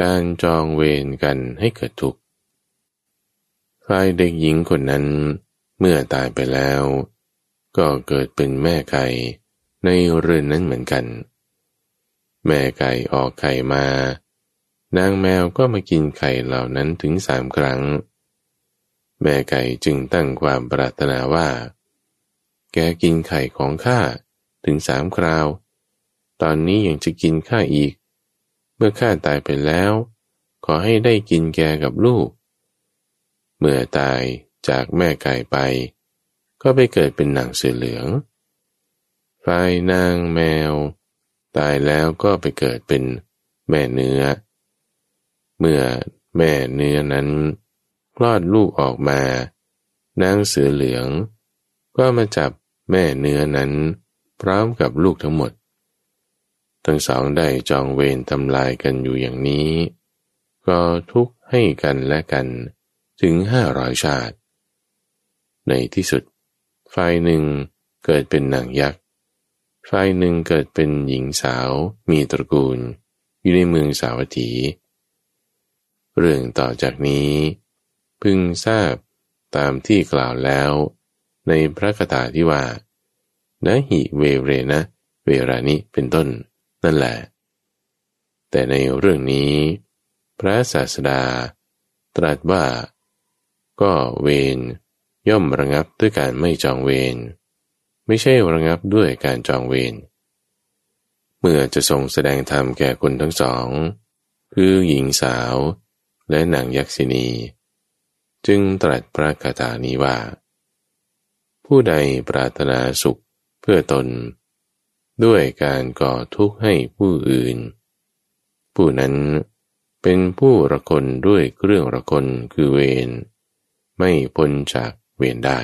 การจองเวรกันให้เกิดทุกข์ฝ่ายเด็กหญิงคนนั้น เมื่อตายไปแล้ว ก็เกิดเป็นแม่ไก่ในเรือนนั้นเหมือนกัน แม่ไก่ออกไข่มา นางแมวก็มากินไข่เหล่านั้นถึงสามครั้ง แม่ไก่จึงตั้งความปรารถนาว่า แกกินไข่ของข้าถึงสามคราว ตอนนี้ยังจะกินข้าอีก เมื่อข้าตายไปแล้ว ขอให้ได้กินแกกับลูก เมื่อตายจากแม่ไก่ไป ก็ไปเกิดเป็นหนางเสือเหลืองฝ่ายนางแมว ตายแล้วก็ไปเกิดเป็นแม่เนื้อ เมื่อแม่เนื้อนั้นคลอดลูกออกมานางเสือเหลือง ก็มาจับแม่เนื้อนั้น พร้อมกับลูกทั้งหมด ทั้งสองได้จองเวรทำลายกันอยู่อย่างนี้ ก็ทุกให้กันและกันถึงห้าร้อยชาติ ในที่สุด ฝ่ายหนึ่งเกิดเป็นนางยักษ์ ฝ่ายหนึ่งเกิดเป็นหญิงสาวมีตระกูล อยู่ในเมืองสาวัตถี เรื่องต่อจากนี้ พึงทราบตามที่กล่าวแล้ว ในพระคาถาที่ว่านะหิเวเรนะ เวรานิเป็นต้น นั่นแหละ แต่ในเรื่องนี้ พระศาสดา ตรัสว่า ก็เวรย่อมระงับด้วยการไม่จองเวร ไม่ใช่ระงับด้วยการจองเวร เมื่อจะทรงแสดงธรรมแก่คนทั้งสอง คือหญิงสาวและนางยักษินี จึงตรัสพระคาถานี้ว่า ผู้ใดปรารถนาสุขเพื่อตน ด้วยการก่อทุกข์ให้ผู้อื่น ผู้นั้นเป็นผู้ระคนด้วยเครื่องระคนคือเวรไม่พ้นจากเวรได้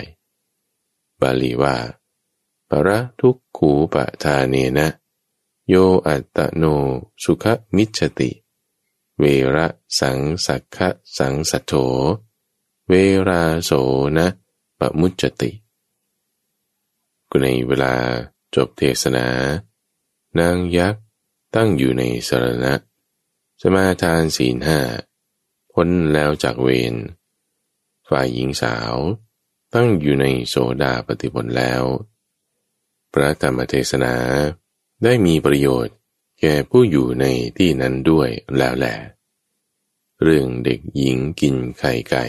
บาลีว่า ปรทุกขูปทาเนนะ โยอัตโนสุขมิจติ เวระสังสักขะสังสัทโธเวราโสนะปมุจติก็ในเวลาจบเทศนา นางยักษ์ตั้งอยู่ในสรณะ สมาทานศีลห้าพ้นแล้วจากเวร ฝ่ายหญิงสาว ตั้งอยู่ในโสดาปฏิผลแล้ว ระธรรมเทศนา ได้มีประโยชน์แก่ผู้อยู่ในที่นั้นด้วยแล้วแหละเรื่องเด็กหญิงกินไข่ไก่